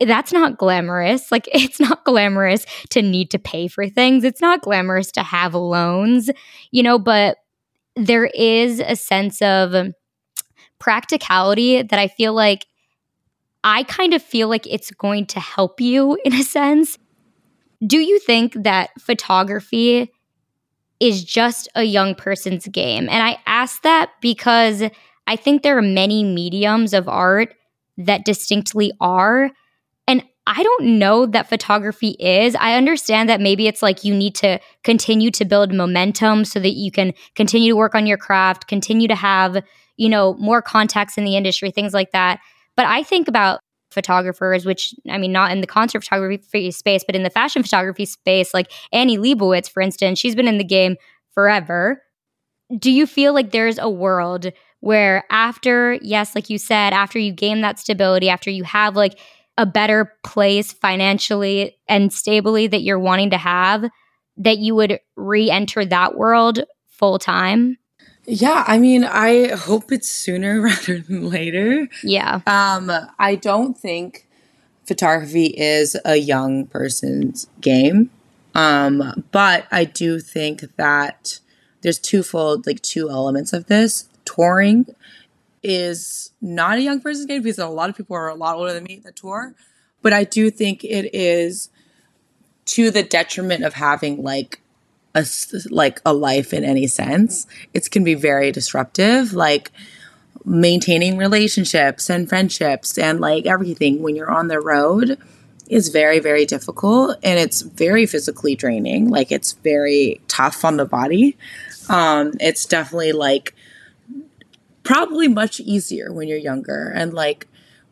that's not glamorous. Like, [LAUGHS] it's not glamorous to need to pay for things. It's not glamorous to have loans, you know, but there is a sense of practicality that I feel like I kind of feel like it's going to help you [LAUGHS] in a sense. Do you think that photography is just a young person's game? And I ask that because I think there are many mediums of art that distinctly are. And I don't know that photography is. I understand that maybe it's like you need to continue to build momentum so that you can continue to work on your craft, continue to have, you know, more contacts in the industry, things like that. But I think about photographers, which I mean, not in the concert photography space, but in the fashion photography space, like Annie Leibovitz, for instance, she's been in the game forever. Do you feel like there's a world where after, yes, like you said, after you gain that stability, after you have like a better place financially and stably that you're wanting to have, that you would re enter that world full time? Yeah, I mean, I hope it's sooner [LAUGHS] rather than later. Yeah. Um, I don't think photography is a young person's game. Um, but I do think that there's twofold, like two elements of this. Touring is not a young person's game because a lot of people are a lot older than me that tour. But I do think it is to the detriment of having like a like a life in any sense. It can be very disruptive, like maintaining relationships and friendships and like everything when you're on the road is very very difficult and it's very physically draining like it's very tough on the body um it's definitely like probably much easier when you're younger and like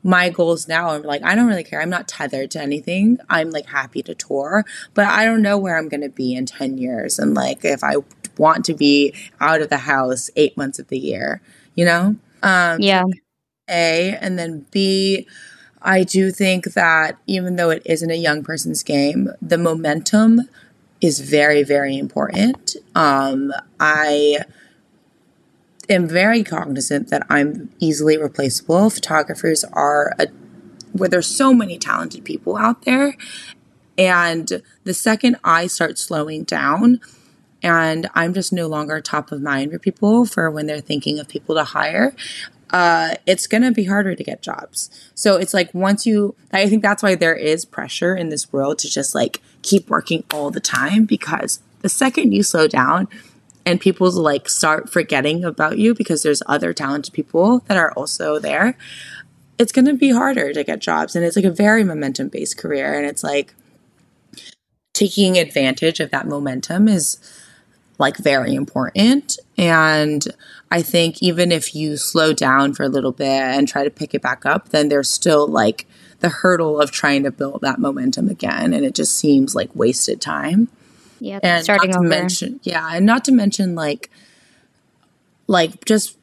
my goals now i'm like i don't really care. I'm not tethered to anything. I'm like happy to tour but i don't know where i'm going to be in 10 years and like if i want to be out of the house eight months of the year you know? Um yeah. A and then b i do think that even though it isn't a young person's game the momentum is very very important. Um i am very cognizant that I'm easily replaceable. Photographers are a where there's so many talented people out there. And the second I start slowing down, and I'm just no longer top of mind for people for when they're thinking of people to hire, uh, it's going to be harder to get jobs. So it's like once you, I think that's why there is pressure in this world to just like keep working all the time because the second you slow down and people like start forgetting about you because there's other talented people that are also there, it's going to be harder to get jobs. And it's like a very momentum based career. And it's like taking advantage of that momentum is like very important. And I think even if you slow down for a little bit and try to pick it back up, then there's still like the hurdle of trying to build that momentum again. And it just seems like wasted time. Yeah. And starting not to over. mention, yeah. And not to mention like, like just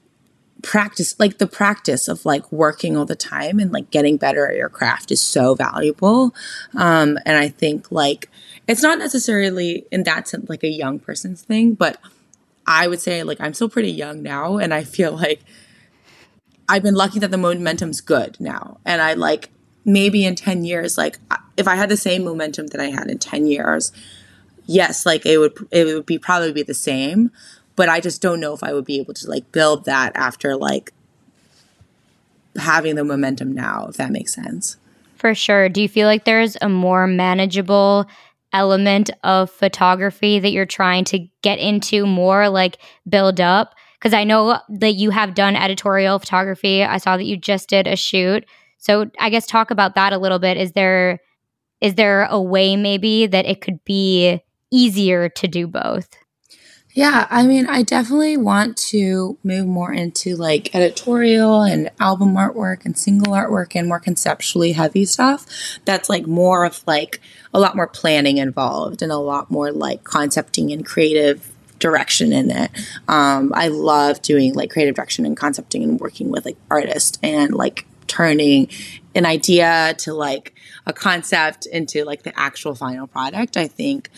practice like the practice of like working all the time and like getting better at your craft is so valuable um and i think like it's not necessarily in that sense like a young person's thing but i would say like i'm still pretty young now and i feel like i've been lucky that the momentum's good now and i like maybe in 10 years like if i had the same momentum that i had in 10 years yes like it would it would be probably be the same but I just don't know if I would be able to like build that after like having the momentum now, if that makes sense. For sure. Do you feel like there's a more manageable element of photography that you're trying to get into more, like build up? Because I know that you have done editorial photography. I saw that you just did a shoot. So I guess talk about that a little bit. Is there is there a way maybe that it could be easier to do both? Yeah, I mean, I definitely want to move more into like editorial and album artwork and single artwork and more conceptually heavy stuff. That's like more of like a lot more planning involved and a lot more like concepting and creative direction in it. Um, I love doing like creative direction and concepting and working with like artists and like turning an idea to like a concept into like the actual final product. I think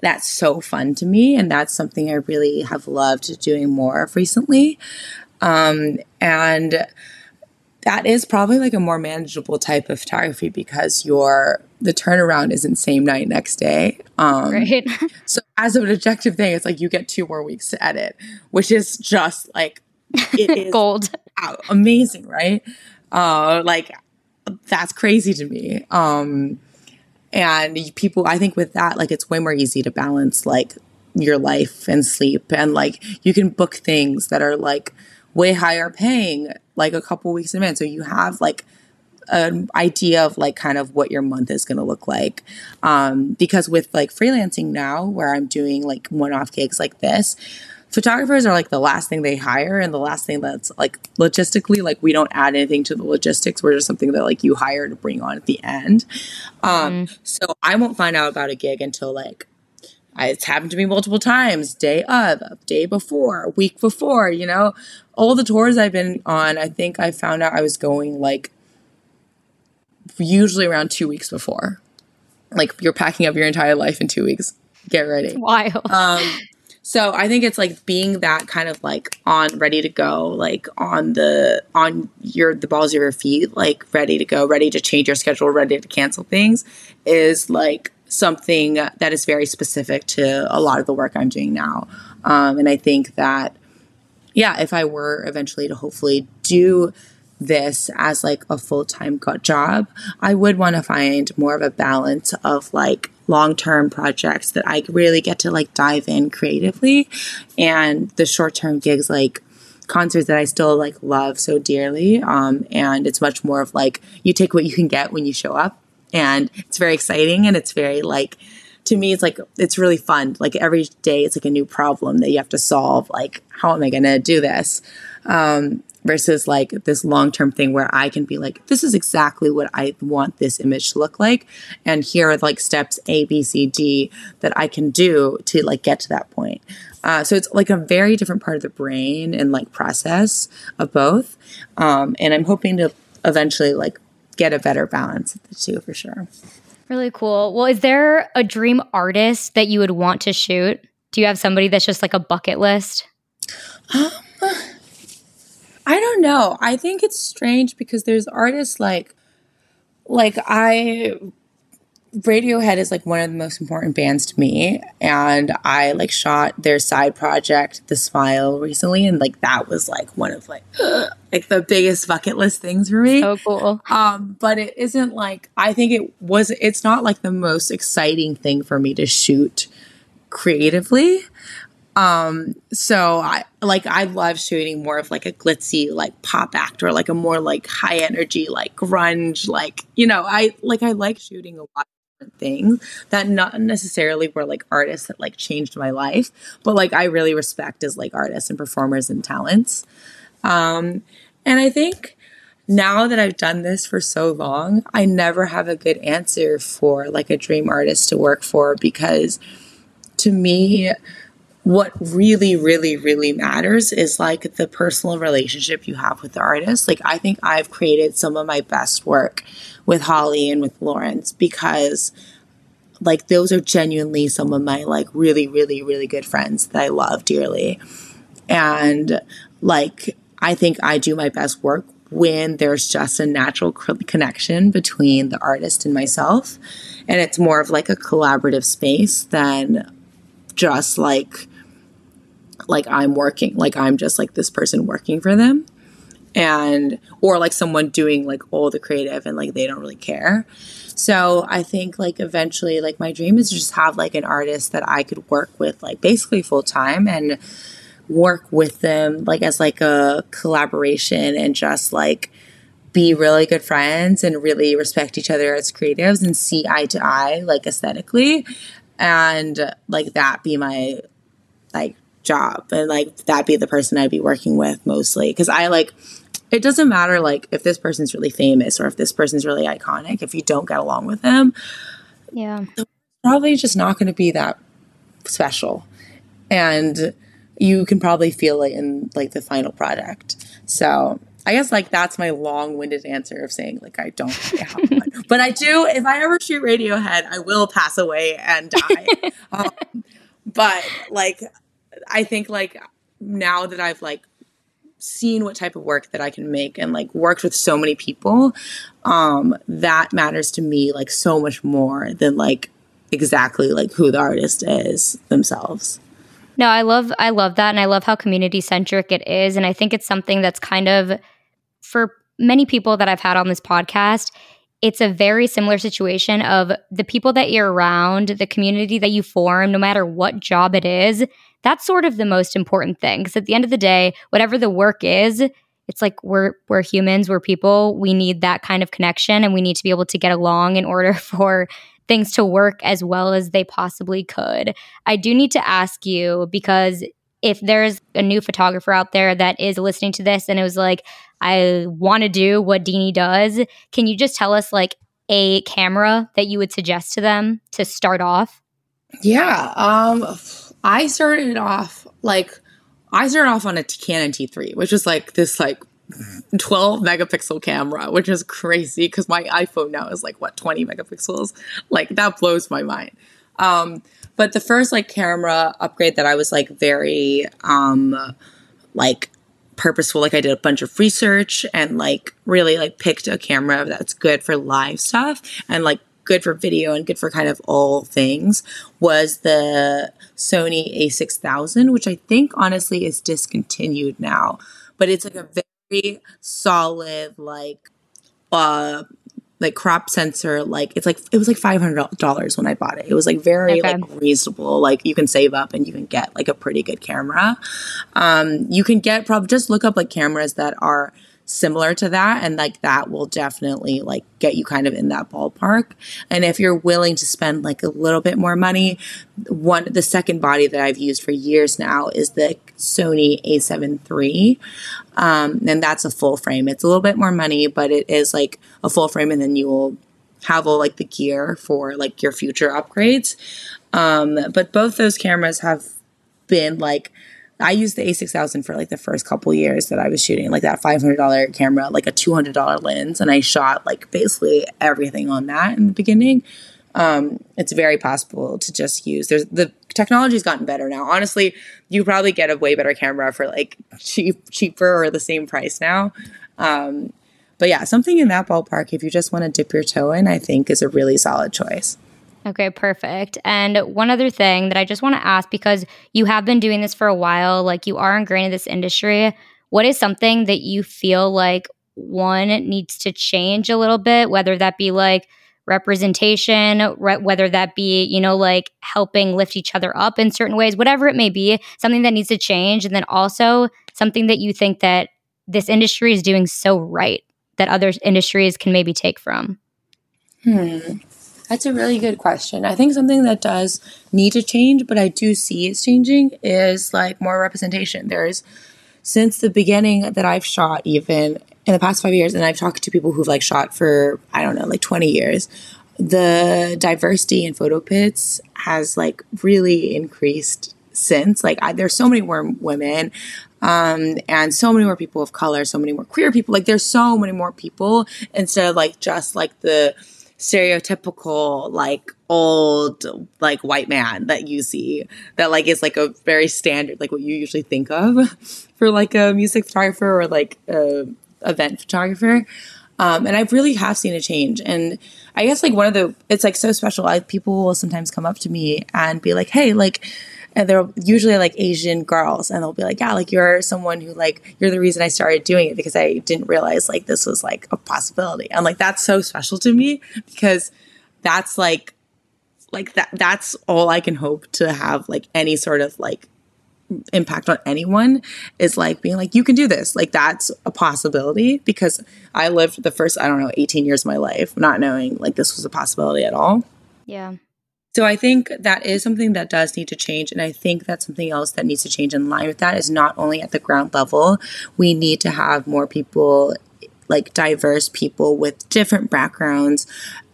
that's so fun to me and that's something i really have loved doing more of recently um, and that is probably like a more manageable type of photography because your the turnaround isn't same night next day um, Right. [LAUGHS] so as an objective thing it's like you get two more weeks to edit which is just like it [LAUGHS] is Gold. wow, amazing right uh, like that's crazy to me um, and people i think with that like it's way more easy to balance like your life and sleep. And like you can book things that are like way higher paying like a couple weeks in advance. So you have like an idea of like kind of what your month is going to look like. Um because with like freelancing now where i'm doing like one-off gigs like this photographers are like the last thing they hire and the last thing that's like logistically like we don't add anything to the logistics. We're just something that like you hire to bring on at the end. Um so i won't find out about a gig until like I, it's happened to me multiple times day of day before week before you know? All the tours i've been on i think i found out i was going like usually around two weeks before. Like you're packing up your entire life in two weeks. Get ready. Wild. um so i think it's like being that kind of like on ready to go like on the on your the balls of your feet like ready to go ready to change your schedule ready to cancel things is like something that is very specific to a lot of the work i'm doing now. Um, and i think that yeah if i were eventually to hopefully do this as like a full-time job i would want to find more of a balance of like long-term projects that i really get to like dive in creatively. And the short-term gigs like concerts that i still like love so dearly um, and it's much more of like you take what you can get when you show up. And it's very exciting and it's very like to me it's like it's really fun. Like every day it's like a new problem that you have to solve. Like how am i going to do this? Um, versus like this long term thing where I can be like, this is exactly what I want this image to look like. And here are like steps A, B, C, D that I can do to like get to that point. Uh, so it's like a very different part of the brain and like process of both. Um, and I'm hoping to eventually like get a better balance of the two for sure. Really cool. Well, is there a dream artist that you would want to shoot? Do you have somebody that's just like a bucket list? Um, I don't know. I think it's strange because there's artists like like I Radiohead is like one of the most important bands to me, and I like shot their side project, The Smile, recently, and like that was like one of like [GASPS] like the biggest bucket list things for me. So cool. Um, but it isn't like I think it was. It's not like the most exciting thing for me to shoot creatively. Um, so I like I love shooting more of like a glitzy like pop act or like a more like high energy like grunge like you know I like I like shooting a lot of different things that not necessarily were like artists that like changed my life, but like I really respect as like artists and performers and talents. Um, and I think now that I've done this for so long, I never have a good answer for like a dream artist to work for because to me what really, really, really matters is like the personal relationship you have with the artist. Like, I think I've created some of my best work with Holly and with Lawrence because, like, those are genuinely some of my, like, really, really, really good friends that I love dearly. And, like, I think I do my best work when there's just a natural connection between the artist and myself. And it's more of like a collaborative space than just like like I'm working, like I'm just like this person working for them. And, or like someone doing like all the creative and like they don't really care. So I think like eventually, like my dream is to just have like an artist that I could work with like basically full time and work with them like as like a collaboration and just like be really good friends and really respect each other as creatives and see eye to eye like aesthetically and like that be my like job and like that be the person I'd be working with mostly. Cause I like, it doesn't matter like if this person's really famous or if this person's really iconic, if you don't get along with them, yeah, probably just not going to be that special. And you can probably feel it in like the final product. So I guess like that's my long-winded answer of saying like I don't have one, [LAUGHS] but I do. If I ever shoot Radiohead, I will pass away and die. [LAUGHS] um, but like I think like now that I've like seen what type of work that I can make and like worked with so many people, um, that matters to me like so much more than like exactly like who the artist is themselves. No, I love I love that and I love how community centric it is and I think it's something that's kind of for many people that I've had on this podcast, it's a very similar situation of the people that you're around, the community that you form, no matter what job it is, that's sort of the most important thing. Because at the end of the day, whatever the work is, it's like we're we're humans, we're people. We need that kind of connection and we need to be able to get along in order [LAUGHS] for things to work as well as they possibly could. I do need to ask you because if there's a new photographer out there that is listening to this and it was like, I want to do what Deanie does, can you just tell us like a camera that you would suggest to them to start off? Yeah. Um I started off like I started off on a Canon T3, which is like this like 12 megapixel camera, which is crazy because my iPhone now is like what 20 megapixels. Like that blows my mind. Um, but the first like camera upgrade that I was like very um like purposeful like I did a bunch of research and like really like picked a camera that's good for live stuff and like good for video and good for kind of all things was the Sony A6000 which I think honestly is discontinued now. But it's like a very solid like uh like crop sensor like it's like it was like $500 when i bought it. It was like very okay. like reasonable. Like you can save up and you can get like a pretty good camera. Um you can get probably just look up like cameras that are similar to that and like that will definitely like get you kind of in that ballpark. And if you're willing to spend like a little bit more money one the second body that i've used for years now is the sony a7 III um, and that's a full frame. It's a little bit more money but it is like a full frame and then you will have all like the gear for like your future upgrades. Um, but both those cameras have been like I used the A6000 for like the first couple years that I was shooting, like that $500 camera, like a $200 lens, and I shot like basically everything on that in the beginning. Um, it's very possible to just use. There's the technology's gotten better now. Honestly, you probably get a way better camera for like cheap, cheaper or the same price now. Um, but yeah, something in that ballpark, if you just want to dip your toe in, I think is a really solid choice. Okay, perfect. And one other thing that I just want to ask because you have been doing this for a while, like you are ingrained in this industry, what is something that you feel like one needs to change a little bit, whether that be like representation, re- whether that be, you know, like helping lift each other up in certain ways, whatever it may be, something that needs to change. And then also something that you think that this industry is doing so right that other industries can maybe take from. Hmm. That's a really good question. I think something that does need to change, but I do see it's changing, is like more representation. There's since the beginning that I've shot, even in the past five years, and I've talked to people who've like shot for, I don't know, like 20 years, the diversity in photo pits has like really increased since. Like, I, there's so many more women um, and so many more people of color, so many more queer people. Like, there's so many more people instead of like just like the stereotypical like old like white man that you see that like is like a very standard like what you usually think of [LAUGHS] for like a music photographer or like a event photographer. Um, and I really have seen a change. And I guess like one of the, it's like so special. I, people will sometimes come up to me and be like, hey, like, and they're usually like Asian girls, and they'll be like, yeah, like you're someone who like, you're the reason I started doing it because I didn't realize like this was like a possibility. And like, that's so special to me because that's like, like that, that's all I can hope to have like any sort of like impact on anyone is like being like you can do this. Like that's a possibility because i lived the first i don't know 18 years of my life not knowing like this was a possibility at all. Yeah so i think that is something that does need to change and i think that's something else that needs to change in line with that is not only at the ground level we need to have more people like diverse people with different backgrounds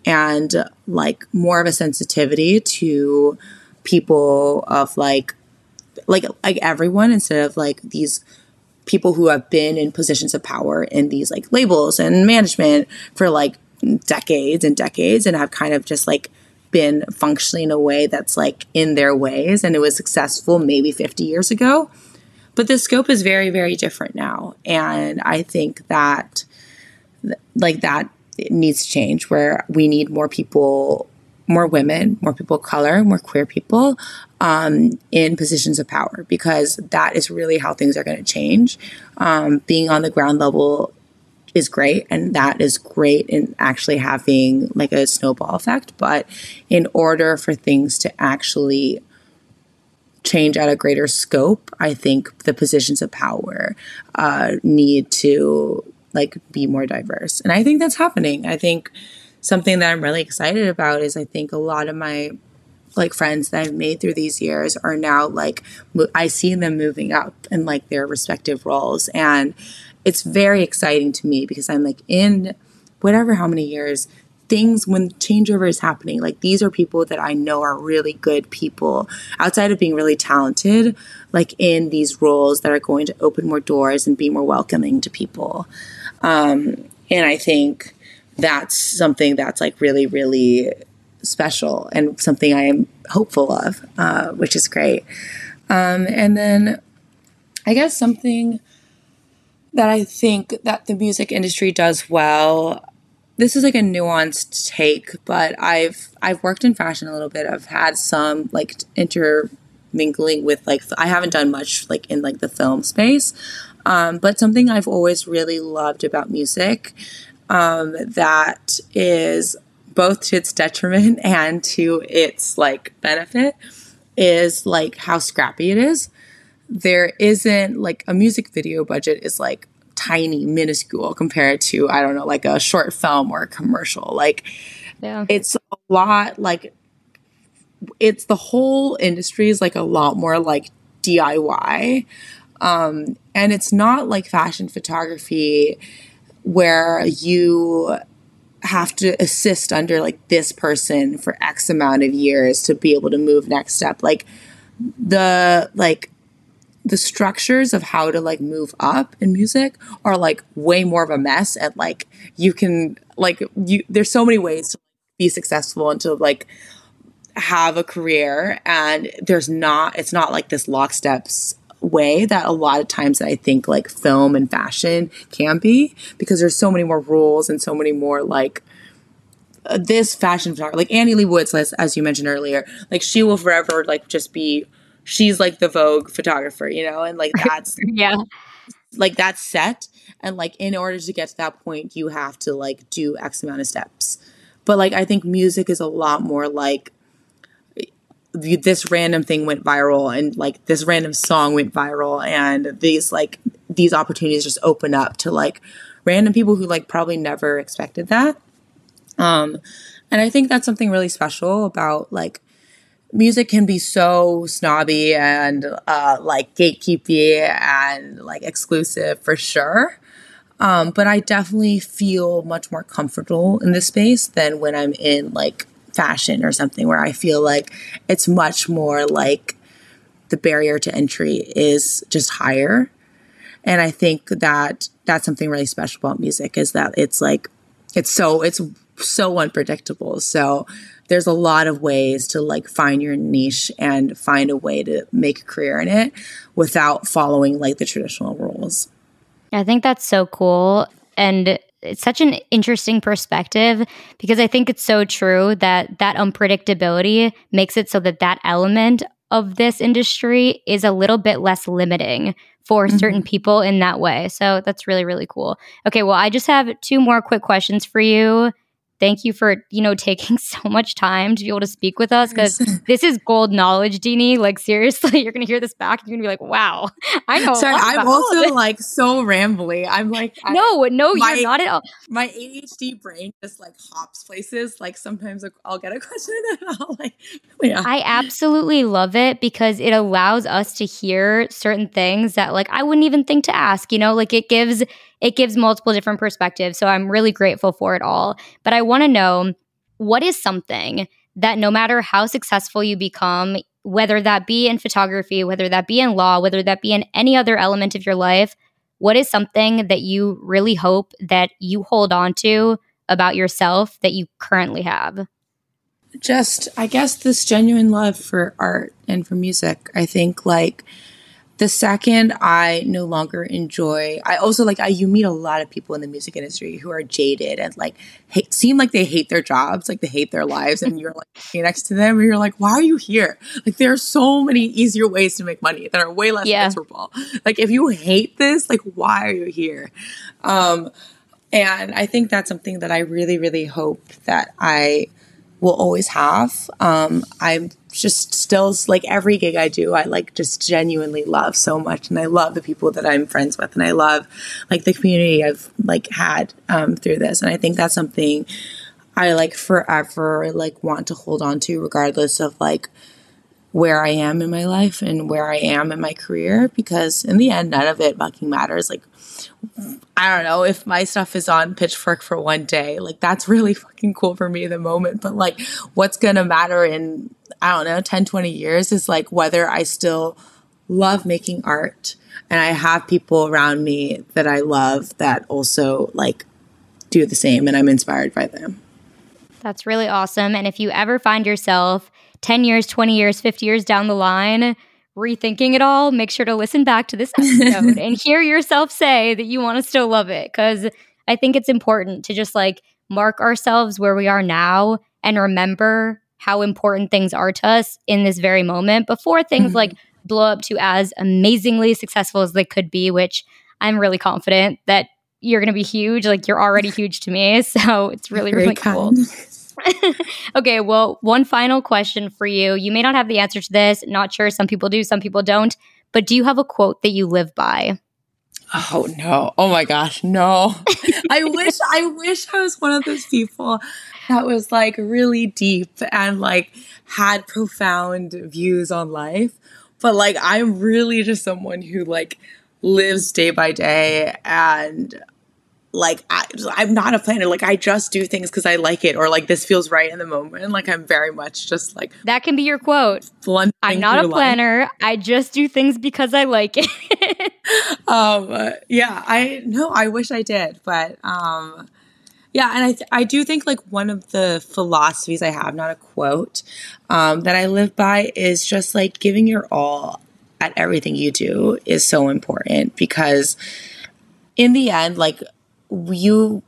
and like more of a sensitivity to people of like like like everyone instead of like these people who have been in positions of power in these like labels and management for like decades and decades and have kind of just like been functioning in a way that's like in their ways and it was successful maybe 50 years ago but the scope is very very different now and i think that like that needs to change where we need more people more women, more people of color, more queer people um, in positions of power because that is really how things are going to change. Um, being on the ground level is great and that is great in actually having like a snowball effect. But in order for things to actually change at a greater scope, I think the positions of power uh, need to like be more diverse. And I think that's happening. I think something that I'm really excited about is I think a lot of my like friends that I've made through these years are now like I see them moving up in like their respective roles and it's very exciting to me because I'm like in whatever how many years things when changeover is happening like these are people that I know are really good people outside of being really talented like in these roles that are going to open more doors and be more welcoming to people um and I think that's something that's like really, really special and something I am hopeful of, uh, which is great. Um, and then I guess something that I think that the music industry does well. This is like a nuanced take, but I've I've worked in fashion a little bit. I've had some like intermingling with like I haven't done much like in like the film space, um, but something I've always really loved about music um, that is both to its detriment [LAUGHS] and to its like benefit is like how scrappy it is. There isn't like a music video budget is like tiny, minuscule compared to, I don't know, like a short film or a commercial. Like, yeah. it's a lot like, it's the whole industry is like a lot more like DIY. Um, and it's not like fashion photography where you have to assist under like this person for X amount of years to be able to move next step. Like the like the structures of how to like move up in music are like way more of a mess and like you can like you there's so many ways to be successful and to like have a career and there's not it's not like this locksteps way that a lot of times I think like film and fashion can be because there's so many more rules and so many more like uh, this fashion photographer, like Annie Leibovitz, as, as you mentioned earlier, like she will forever like just be, she's like the Vogue photographer, you know, and like [LAUGHS] that's yeah, like that's set, and like in order to get to that point, you have to like do X amount of steps. But like I think music is a lot more like this random thing went viral and like this random song went viral and these like these opportunities just open up to like random people who like probably never expected that. Um and i think that's something really special about like music can be so snobby and uh like gatekeepy and like exclusive for sure um but i definitely feel much more comfortable in this space than when i'm in like fashion or something where I feel like it's much more like the barrier to entry is just higher. And I think that that's something really special about music is that it's like it's so it's so unpredictable. So there's a lot of ways to like find your niche and find a way to make a career in it without following like the traditional rules. I think that's so cool. And it's such an interesting perspective because I think it's so true that that unpredictability makes it so that that element of this industry is a little bit less limiting for mm-hmm. certain people in that way. So that's really really cool. Okay, well I just have two more quick questions for you thank you for you know [LAUGHS] taking so much time to be able to speak with us because [LAUGHS] this is gold knowledge Deanie. like seriously [LAUGHS] you're gonna hear this back and you're gonna be like wow i know sorry i'm also like so rambly. I'm like no no my, you're not at all. my adhd brain just like hops places. Like sometimes i'll get a question and i'll like yeah. i absolutely love it because it allows us to hear certain things that like i wouldn't even think to ask you know? Like it gives it gives multiple different perspectives. So I'm really grateful for it all. But I want to know what is something that no matter how successful you become, whether that be in photography, whether that be in law, whether that be in any other element of your life, what is something that you really hope that you hold on to about yourself that you currently have? Just, I guess, this genuine love for art and for music. I think, like, the second I no longer enjoy, I also like I you meet a lot of people in the music industry who are jaded and like hate, seem like they hate their jobs, like they hate their lives, and you're like next to them, and you're like, why are you here? Like there are so many easier ways to make money that are way less yeah. miserable. Like if you hate this, like why are you here? Um, and I think that's something that I really, really hope that I will always have. Um, I'm just still like every gig I do, I like just genuinely love so much, and I love the people that I'm friends with, and I love like the community I've like had um, through this, and I think that's something I like forever like want to hold on to, regardless of like where I am in my life and where I am in my career, because in the end, none of it fucking matters. Like I don't know if my stuff is on Pitchfork for one day. Like that's really fucking cool for me at the moment. But like what's going to matter in, I don't know, 10, 20 years is like whether I still love making art and I have people around me that I love that also like do the same and I'm inspired by them. That's really awesome. And if you ever find yourself 10 years, 20 years, 50 years down the line, rethinking it all, make sure to listen back to this [LAUGHS] episode and hear yourself say that you want to still love it. Cause I think it's important to just like mark ourselves where we are now and remember how important things are to us in this very moment before things mm-hmm. like blow up to as amazingly successful as they could be, which I'm really confident that you're going to be huge. Like you're already huge to me. [LAUGHS] So it's really, Very really kind. cool. [LAUGHS] okay, well, one final question for you. You may not have the answer to this. Not sure. Some people do, some people don't. But do you have a quote that you live by? Oh no. Oh my gosh, no. [LAUGHS] I wish I wish I was one of those people that was like really deep and like had profound views on life. But like I'm really just someone who like lives day by day and like I, am not a planner. Like I just do things because I like it, or like this feels right in the moment. Like I'm very much just like that can be your quote. I'm not a planner. Life. I just do things because I like it. [LAUGHS] um, yeah, I no, I wish I did, but um, yeah, and I th- I do think like one of the philosophies I have, not a quote, um, that I live by is just like giving your all at everything you do is so important because in the end, like you,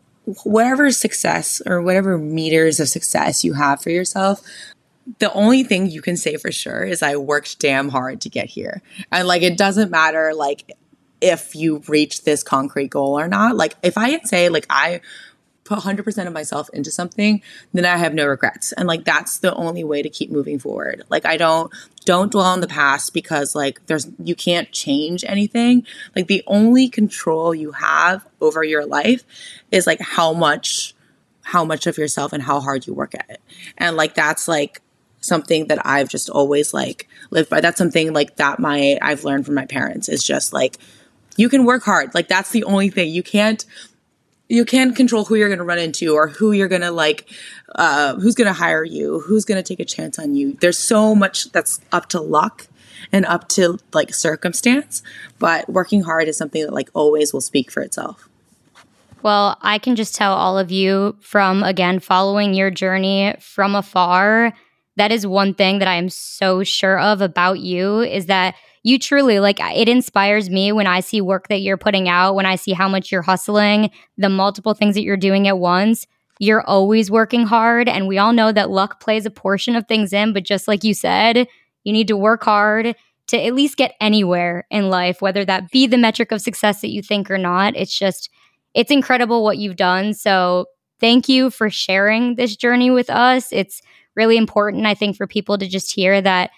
whatever success or whatever meters of success you have for yourself, the only thing you can say for sure is I worked damn hard to get here. And like, it doesn't matter, like, if you reach this concrete goal or not. Like, if I had say, like, I put 100% of myself into something, then I have no regrets. And like that's the only way to keep moving forward. Like I don't don't dwell on the past because like there's you can't change anything. Like the only control you have over your life is like how much how much of yourself and how hard you work at it. And like that's like something that I've just always like lived by. That's something like that my I've learned from my parents is just like you can work hard. Like that's the only thing. You can't you can't control who you're going to run into or who you're going to like uh, who's going to hire you who's going to take a chance on you. There's so much that's up to luck and up to like circumstance but working hard is something that like always will speak for itself. Well i can just tell all of you from again following your journey from afar that is one thing that i am so sure of about you is that you truly like it inspires me when I see work that you're putting out, when I see how much you're hustling, the multiple things that you're doing at once. You're always working hard. And we all know that luck plays a portion of things in. But just like you said, you need to work hard to at least get anywhere in life, whether that be the metric of success that you think or not. It's just, it's incredible what you've done. So thank you for sharing this journey with us. It's really important, I think, for people to just hear that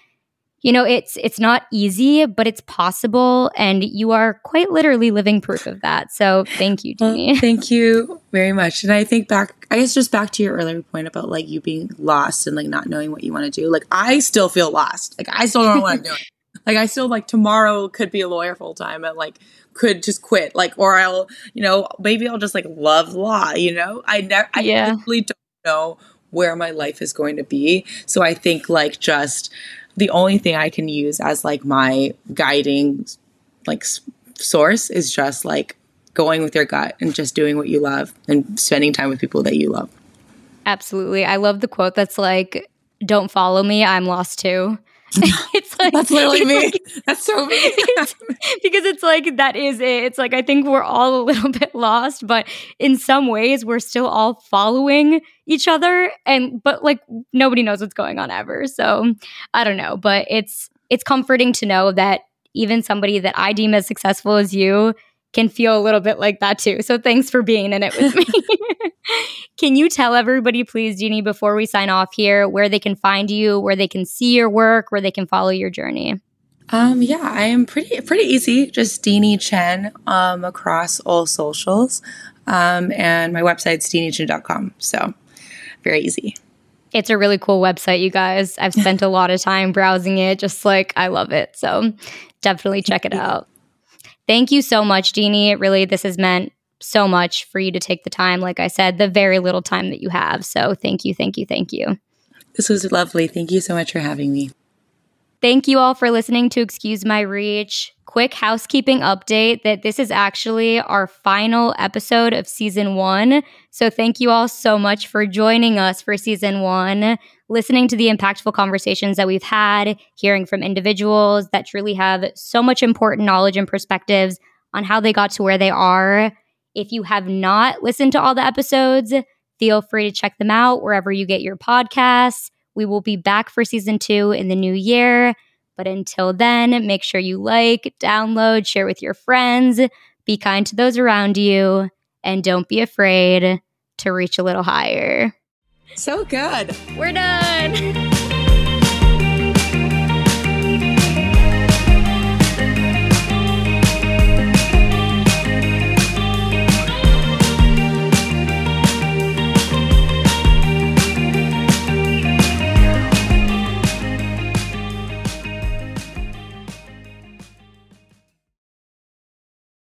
you know it's it's not easy but it's possible and you are quite literally living proof of that. So thank you Deanie. Well, [LAUGHS] thank you very much. And i think back i guess just back to your earlier point about like you being lost and like not knowing what you want to do like i still feel lost. Like i still don't know what i'm doing. [LAUGHS] Like i still like tomorrow could be a lawyer full time and like could just quit like or i'll you know maybe i'll just like love law you know? I never i yeah. really don't know where my life is going to be. So i think like just the only thing I can use as like my guiding like source is just like going with your gut and just doing what you love and spending time with people that you love. Absolutely. I love the quote that's like, don't follow me, I'm lost too. [LAUGHS] it's like that's literally me. Like, [LAUGHS] that's so me. [LAUGHS] it's, because it's like that is it. It's like I think we're all a little bit lost, but in some ways we're still all following each other, and but like nobody knows what's going on ever. So I don't know, but it's it's comforting to know that even somebody that I deem as successful as you can feel a little bit like that too. So thanks for being in it with me. [LAUGHS] can you tell everybody, please, Deanie, before we sign off here, where they can find you, where they can see your work, where they can follow your journey? Um, yeah, I am pretty pretty easy. Just Deanie Chen um, across all socials, um, and my website's deaniechen.com. So very easy. It's a really cool website, you guys. I've spent a lot of time browsing it. Just like I love it. So definitely check it [LAUGHS] out. Thank you so much, Deanie. Really, this has meant so much for you to take the time. Like I said, the very little time that you have. So thank you, thank you, thank you. This was lovely. Thank you so much for having me. Thank you all for listening to Excuse My Reach. Quick housekeeping update that this is actually our final episode of season one. So, thank you all so much for joining us for season one listening to the impactful conversations that we've had, hearing from individuals that truly have so much important knowledge and perspectives on how they got to where they are. If you have not listened to all the episodes, feel free to check them out wherever you get your podcasts. We will be back for season two in the new year. But until then, make sure you like, download, share with your friends, be kind to those around you, and don't be afraid to reach a little higher. So good. We're done. [LAUGHS]